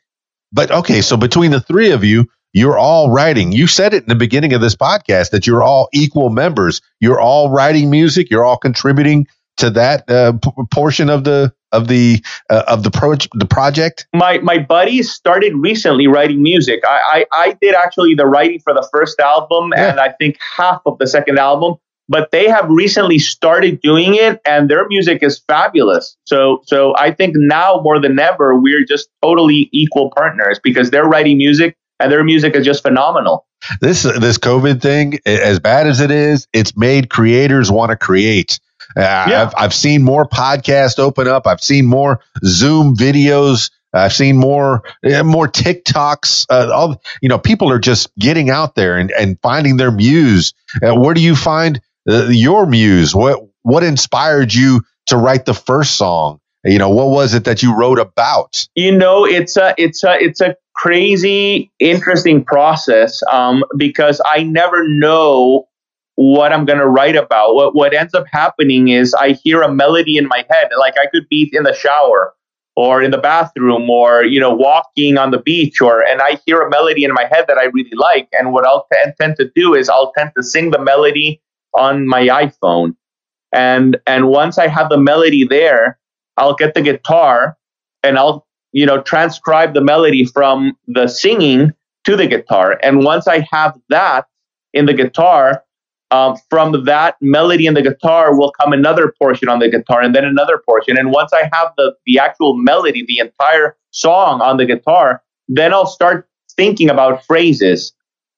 But okay, so between the three of you, you're all writing. You said it in the beginning of this podcast that you're all equal members. You're all writing music. You're all contributing to that uh, p- portion of the of the uh, of the pro- the project. My my buddies started recently writing music. I, I I did actually the writing for the first album Yeah. and I think half of the second album. But they have recently started doing it, and their music is fabulous. So so I think now more than ever we're just totally equal partners because they're writing music and their music is just phenomenal. This this COVID thing, as bad as it is, it's made creators want to create. Uh, Yeah. I've I've seen more podcasts open up. I've seen more Zoom videos. I've seen more more TikToks. Uh, all you know, people are just getting out there and, and finding their muse. Uh, where do you find uh, your muse? What what inspired you to write the first song? You know, what was it that you wrote about? you know it's a it's a it's a crazy interesting process um, because i never know what i'm going to write about what what ends up happening is i hear a melody in my head like i could be in the shower or in the bathroom or you know walking on the beach or and i hear a melody in my head that i really like and what i'll t- tend to do is i'll tend to sing the melody on my iphone and and once i have the melody there i'll get the guitar and I'll you know transcribe the melody from the singing to the guitar. And once I have that in the guitar, um, from that melody in the guitar will come another portion on the guitar, and then another portion. And once I have the the actual melody, the entire song on the guitar, then I'll start thinking about phrases.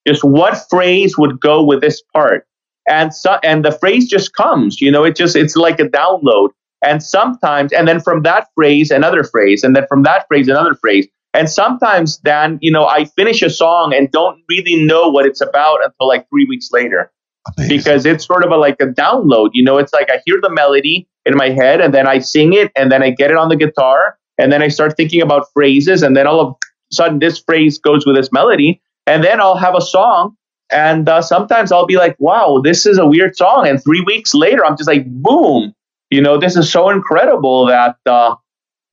Just what phrase would go with this part, and so and the phrase just comes. You know, it just it's like a download. And sometimes and then from that phrase another phrase and then from that phrase another phrase. And sometimes then you know i finish a song and don't really know what it's about until like three weeks later. Because it's sort of a, like a download you know it's like i hear the melody in my head and then i sing it and then i get it on the guitar and then i start thinking about phrases and then all of a sudden this phrase goes with this melody and then i'll have a song and uh, sometimes i'll be like wow this is a weird song. And three weeks later i'm just like boom. You know this is so incredible that uh,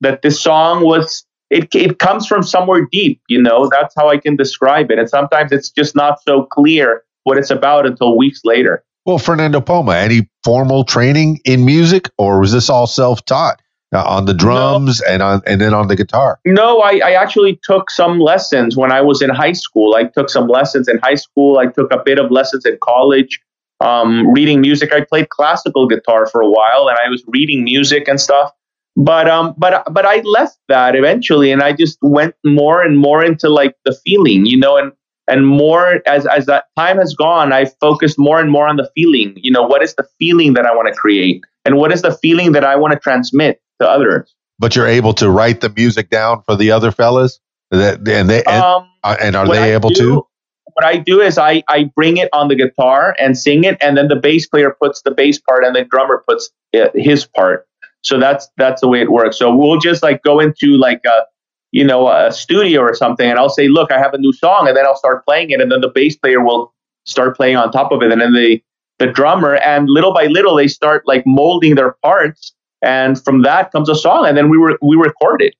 that this song was it, it comes from somewhere deep you know? That's how i can describe it. And sometimes it's just not so clear what it's about until weeks later. Well, Fernando Poma, any formal training in music, or was this all self-taught uh, on the drums and on and then on the guitar? no I, I actually took some lessons when i was in high school. I took some lessons in high school. I took a bit of lessons in college um, reading music. I played classical guitar for a while and i was reading music and stuff. But um but but i left that eventually and i just went more and more into like the feeling you know and and more as as that time has gone i focused more and more on the feeling. You know what is the feeling that i want to create? And what is the feeling that i want to transmit to others But you're able to write the music down for the other fellas, that and they and, um uh, and are they I able do- to? What I do is I, I bring it on the guitar and sing it, and then the bass player puts the bass part, and the drummer puts uh, his part. So that's that's the way it works. So we'll just like go into like a you know a studio or something, and I'll say, look, I have a new song, and then I'll start playing it, and then the bass player will start playing on top of it, and then the the drummer, and little by little they start like molding their parts, and from that comes a song, and then we were we record it.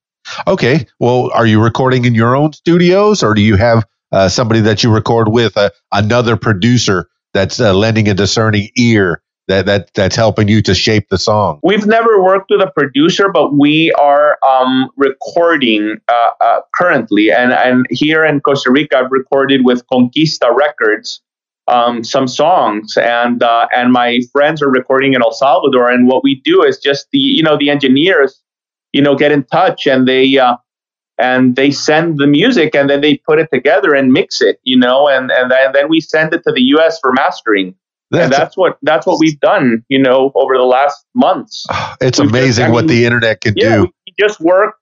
Okay. Well, are you recording in your own studios, or do you have uh, somebody that you record with, uh, another producer that's uh, lending a discerning ear that that that's helping you to shape the song? We've never worked with a producer, but we are um, recording uh, uh, currently. And, and here in Costa Rica, I've recorded with Conquista Records. Um, some songs, and uh, and my friends are recording in El Salvador. And what we do is just the you know the engineers, you know, get in touch and they uh, and they send the music and then they put it together and mix it, you know, and and then, then we send it to the U.S. for mastering. That's, and that's what that's what we've done, you know, over the last months. It's we've amazing just, I mean, what the internet can yeah, do. We just work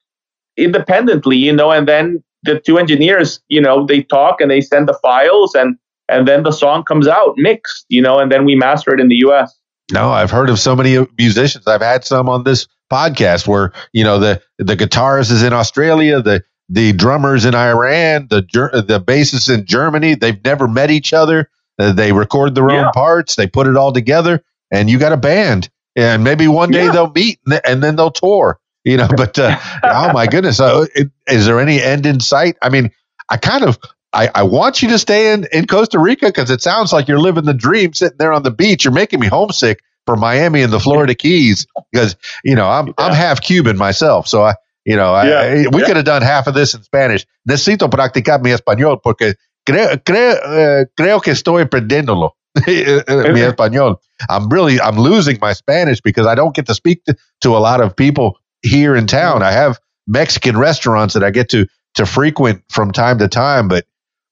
independently, you know, and then the two engineers, you know, they talk and they send the files and and then the song comes out mixed, you know, and then we master it in the US. No, I've heard of so many musicians. I've had some on this podcast where, you know, the the guitarist is in Australia, the the drummers in Iran, the the bassists in Germany, they've never met each other. Uh, they record their yeah. own parts, they put it all together and you got a band. And maybe one day yeah. they'll meet and then they'll tour you know but uh, oh my goodness uh, is there any end in sight i mean i kind of I, I want you to stay in, in Costa Rica because it sounds like you're living the dream sitting there on the beach. You're making me homesick for Miami and the Florida Keys because you know I'm yeah. I'm half Cuban myself, so I you know I, yeah. we yeah. could have done half of this in Spanish. Necesito practicar mi español porque creo creo uh, creo que estoy perdiéndolo. mi español. I'm really I'm losing my Spanish because I don't get to speak to, to a lot of people here in town. I have Mexican restaurants that I get to to frequent from time to time, but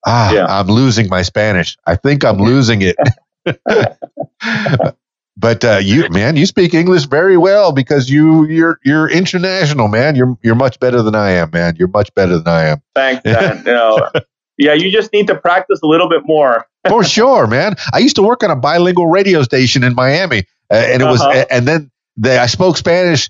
ah, yeah. I'm losing my Spanish. I think I'm losing it. but uh, you, man, you speak English very well because you you're you're international, man. You're you're much better than I am, man. You're much better than I am. Thanks, man. no, yeah, you just need to practice a little bit more. For sure, man. I used to work on a bilingual radio station in Miami, uh, and it was, uh-huh. and then they, I spoke Spanish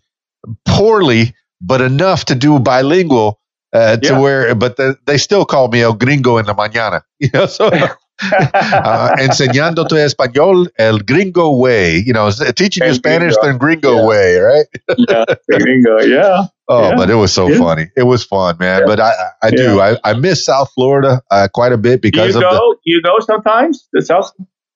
poorly, but enough to do bilingual uh, to yeah. where, but the, they still call me el gringo in the mañana. You know, so uh, enseñando tu español el gringo way. You know, teaching you Spanish gringo. the gringo yeah. way, right? yeah, gringo. Yeah. Oh, yeah. but it was so funny. It was fun, man. But I, I do. I, I miss South Florida uh, quite a bit because you of go. The, you go sometimes to South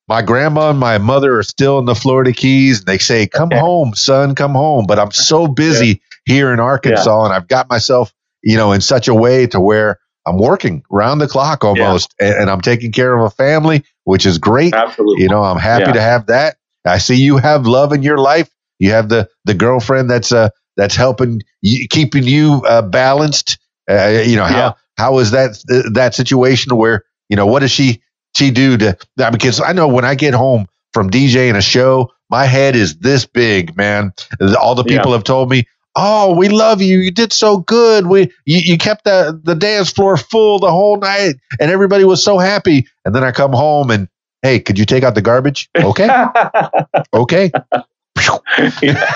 my grandma and my mother are still in the Florida Keys. And they say, "Come okay. home, son, come home." But I'm so busy yeah. here in Arkansas, yeah. and I've got myself, you know, in such a way to where I'm working round the clock almost, yeah. and, and, I'm taking care of a family, which is great. Absolutely, you know, I'm happy to have that. I see you have love in your life. You have the the girlfriend that's uh that's helping you, keeping you uh, balanced. Uh, you know how how is that that situation where you know what does she she do to because I know when I get home from DJing a show, my head is this big, man. All the people yeah. have told me, "Oh, we love you. You did so good. We you, you kept the the dance floor full the whole night, and everybody was so happy." And then I come home and, hey, could you take out the garbage? Okay, okay. yeah.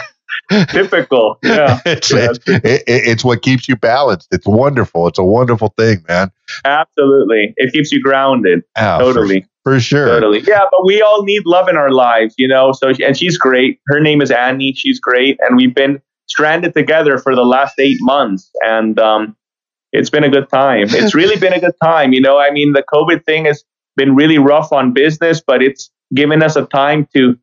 Typical. Yeah. it's, yeah. It's, it, it's what keeps you balanced. It's wonderful. It's a wonderful thing, man. Absolutely. It keeps you grounded. Oh, totally. For, for, sure. Totally. Yeah, but we all need love in our lives, you know. So, and she's great. Her name is Annie. She's great. And we've been stranded together for the last eight months. And, um, it's been a good time. It's really been a good time. You know, I mean, the COVID thing has been really rough on business, but it's given us a time to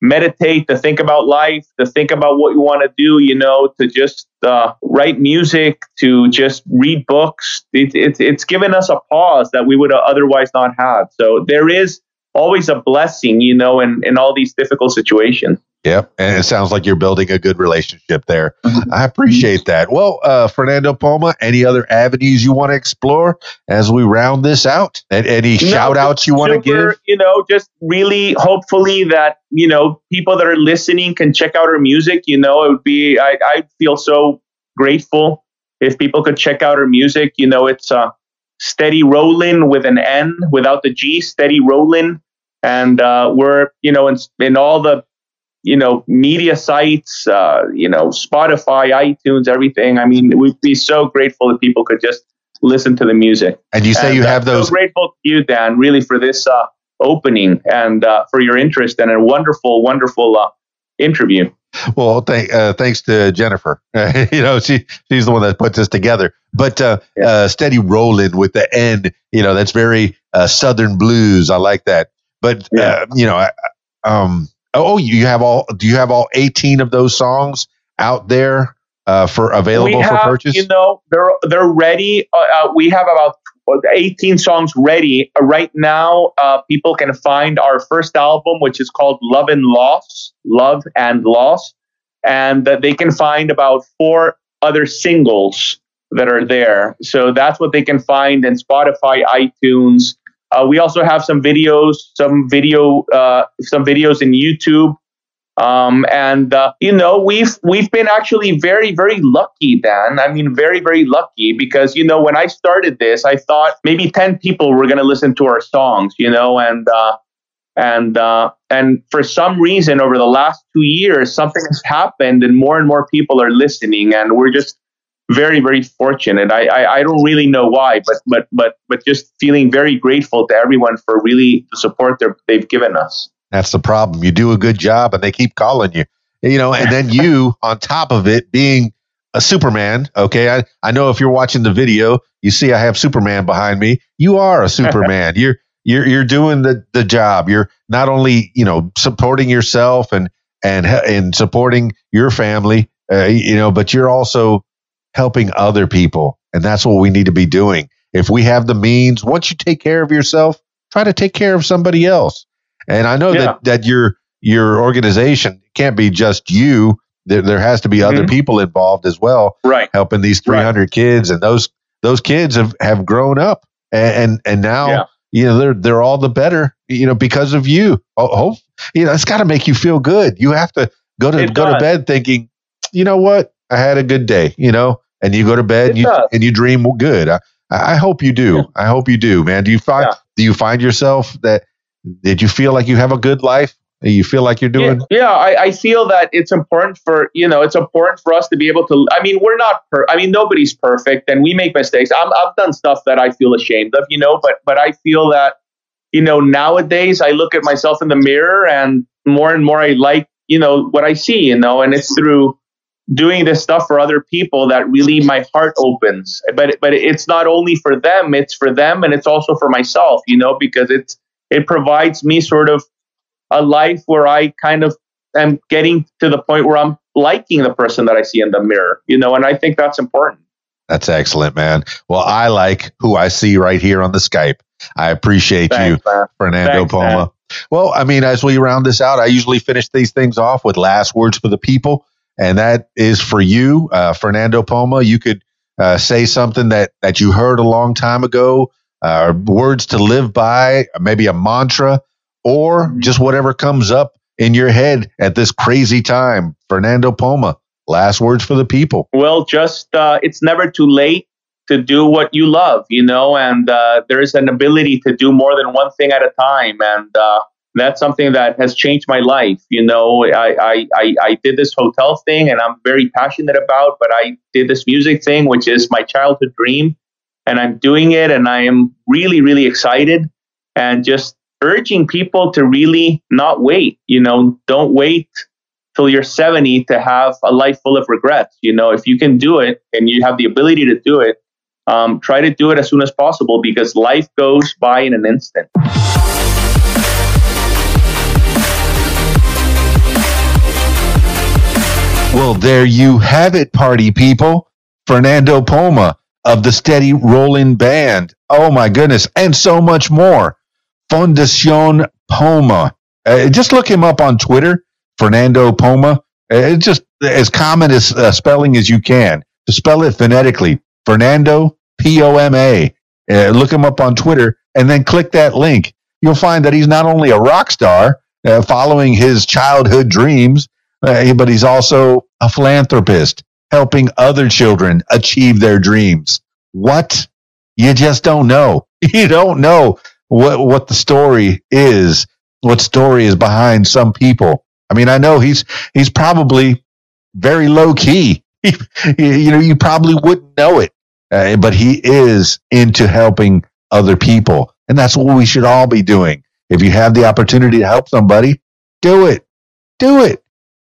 meditate, to think about life, to think about what you want to do, you know, to just uh, write music, to just read books. It, it, it's given us a pause that we would otherwise not have. So there is always a blessing, you know, in, in all these difficult situations. Yep. And it sounds like you're building a good relationship there. Mm-hmm. I appreciate that. Well, uh, Fernando Poma, any other avenues you want to explore as we round this out? And any no, shout outs you want to give? You know, just really hopefully that, you know, people that are listening can check out our music. You know, it would be, I, I feel so grateful if people could check out our music. You know, it's uh, Steady Rollin with an N without the G, Steady Rollin. And uh, we're, you know, in, in all the you know, media sites, uh, you know, Spotify, iTunes, everything. I mean, we'd be so grateful if people could just listen to the music. And you say and, you have those. So grateful to you, Dan, really for this uh, opening and uh, for your interest and a wonderful, wonderful uh, interview. Well, th- uh, thanks to Jennifer. you know, she she's the one that puts this together. But uh, yeah. uh, Steady Rollin with the end. You know, that's very uh, Southern blues. I like that. But yeah. uh, you know, um, Oh, you have all? Do you have all eighteen of those songs out there uh, for available have, for purchase? You know, they're they're ready. Uh, uh, we have about 18 songs ready. Uh, right now, uh, people can find our first album, which is called Love and Loss, Love and Loss, and they can find about four other singles that are there. So that's what they can find in Spotify, iTunes. Uh, we also have some videos, some video, uh, some videos in YouTube. Um, and uh, you know we've we've been actually very very lucky Dan I mean very very lucky because you know when I started this I thought maybe 10 people were going to listen to our songs you know and uh, and uh, and for some reason over the last two years something has happened and more and more people are listening and we're just very very fortunate I, I, I don't really know why but but but but just feeling very grateful to everyone for really the support they've given us that's the problem. You do a good job and they keep calling you. You know, and then you on top of it being a Superman. Okay. I, I know if you're watching the video, you see I have Superman behind me. You are a Superman. you're you're you're doing the, the job. You're not only, you know, supporting yourself and and and supporting your family, uh, you know, but you're also helping other people. And that's what we need to be doing. If we have the means, once you take care of yourself, try to take care of somebody else. And I know yeah. that that your your organization can't be just you. There, there has to be mm-hmm. other people involved as well, right? Helping these 300 right. kids, and those those kids have, have grown up, and and, and now yeah. you know they're they're all the better, you know, because of you. Oh, oh you know, it's got to make you feel good. You have to go to it go does. to bed thinking, you know what, I had a good day, you know, and you go to bed and you and you dream good. I, I hope you do. Yeah. I hope you do, man. Do you find do you find yourself that did you feel like you have a good life? You feel like you're doing? Yeah, yeah I, I, feel that it's important for you know it's important for us to be able to. I mean, we're not. Per, I mean, nobody's perfect, and we make mistakes. I'm, I've done stuff that I feel ashamed of, you know. But but I feel that you know nowadays I look at myself in the mirror, and more and more I like you know what I see, you know, and it's through doing this stuff for other people that really my heart opens. But but it's not only for them; it's for them, and it's also for myself, you know, because it's it provides me sort of a life where I kind of am getting to the point where I'm liking the person that I see in the mirror, you know, and I think that's important. That's excellent, man. Well, I like who I see right here on the Skype. I appreciate Thanks, you, man. Fernando Thanks, Poma. Man. Well, I mean, as we round this out, I usually finish these things off with last words for the people, and that is for you, uh, Fernando Poma. You could uh, say something that that you heard a long time ago uh, words to live by, maybe a mantra, or mm-hmm. just whatever comes up in your head at this crazy time. Fernando Poma, last words for the people. Well, just uh, it's never too late to do what you love, you know, and uh, there is an ability to do more than one thing at a time. And uh, that's something that has changed my life. You know, I, I, I did this hotel thing and I'm very passionate about, but I did this music thing, which is my childhood dream and I'm doing it and I am really, really excited and just urging people to really not wait. You know, don't wait till you're 70 to have a life full of regrets. You know, if you can do it and you have the ability to do it, um, try to do it as soon as possible because life goes by in an instant. Well, there you have it, party people. Fernando Poma of the Steady Rollin Band. Oh my goodness. And so much more. Fundacion Poma. Uh, just look him up on Twitter, Fernando Poma. Uh, it's just as common as uh, spelling as you can. To spell it phonetically, Fernando P O M A. Uh, look him up on Twitter and then click that link. You'll find that he's not only a rock star, uh, following his childhood dreams, but he's also a philanthropist helping other children achieve their dreams. What? You just don't know. You don't know what, what the story is, what story is behind some people. I mean, I know he's, he's probably very low key. you know, you probably wouldn't know it, uh, but he is into helping other people. And that's what we should all be doing. If you have the opportunity to help somebody, do it. Do it.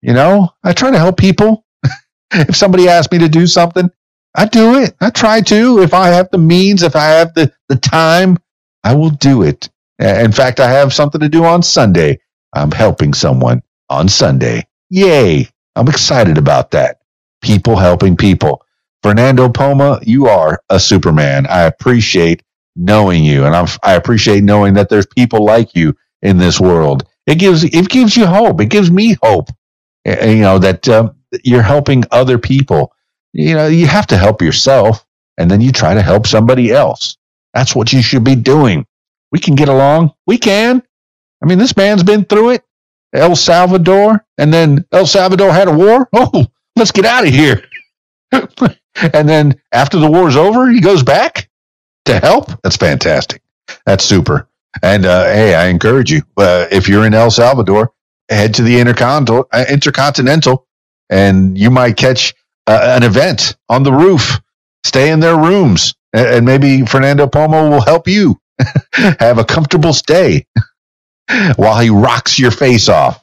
You know, I try to help people if somebody asks me to do something, I do it. I try to. If I have the means, if I have the, the time, I will do it. In fact, I have something to do on Sunday. I'm helping someone on Sunday. Yay. I'm excited about that. People helping people. Fernando Poma, you are a Superman. I appreciate knowing you, and I'm, I appreciate knowing that there's people like you in this world. It gives it gives you hope. It gives me hope. You know that uh, you're helping other people. You know you have to help yourself, and then you try to help somebody else. That's what you should be doing. We can get along. We can. I mean, this man's been through it. El Salvador, and then El Salvador had a war. Oh, let's get out of here. and then after the war's over, he goes back to help. That's fantastic. That's super. And uh, hey, I encourage you uh, if you're in El Salvador, head to the intercontinental, uh, intercontinental, and you might catch uh, an event on the roof. Stay in their rooms, and, and maybe Fernando Poma will help you have a comfortable stay while he rocks your face off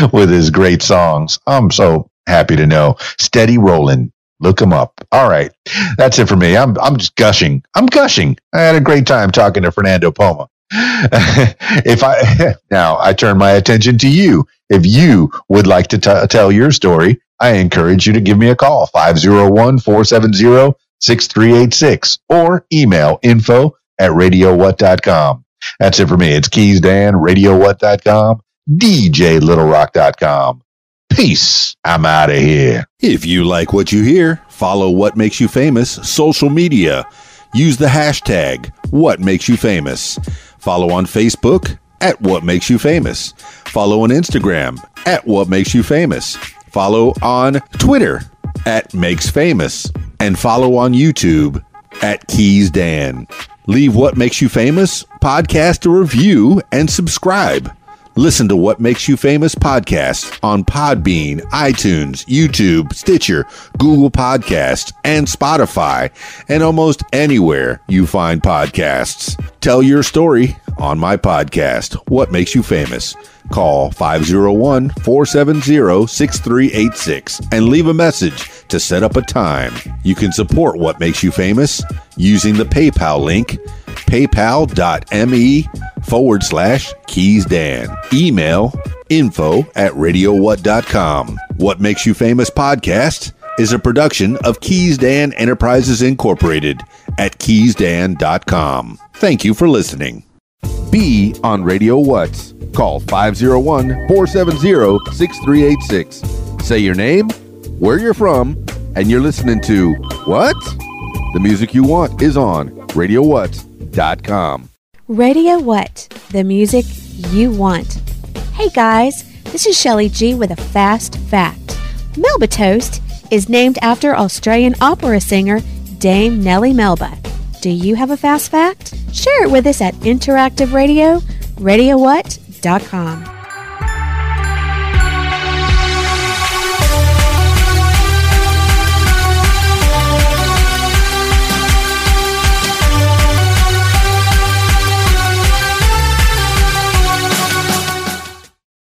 with his great songs. I'm so happy to know. Steady Rollin. Look him up. All right. That's it for me. I'm I'm just gushing. I'm gushing. I had a great time talking to Fernando Poma. if I now I turn my attention to you. If you would like to t- tell your story, I encourage you to give me a call 501-470-6386 or email info at radiowhat.com. That's it for me. It's Keys Dan, radiowhat.com, djlittlerock.com. Peace. I'm out of here. If you like what you hear, follow What Makes You Famous social media. Use the hashtag What Makes You Famous. Follow on Facebook at What Makes You Famous. Follow on Instagram at What Makes You Famous. Follow on Twitter at Makes Famous. And follow on YouTube at Keys Dan. Leave What Makes You Famous podcast a review and subscribe. Listen to What Makes You Famous podcast on Podbean, iTunes, YouTube, Stitcher, Google Podcasts, and Spotify, and almost anywhere you find podcasts. Tell your story on my podcast, What Makes You Famous. Call 501 470 6386 and leave a message to set up a time. You can support What Makes You Famous using the PayPal link paypal.me forward slash keys dan. Email info at radiowhat.com. What Makes You Famous podcast is a production of Keys Dan Enterprises Incorporated at keysdan.com. Thank you for listening. Be on Radio What. Call 501 470 6386. Say your name, where you're from, and you're listening to What? The music you want is on RadioWhat.com. Radio What? The music you want. Hey guys, this is Shelly G with a fast fact. Melba Toast is named after Australian opera singer Dame Nellie Melba. Do you have a fast fact? Share it with us at Interactive Radio, RadioWhat.com.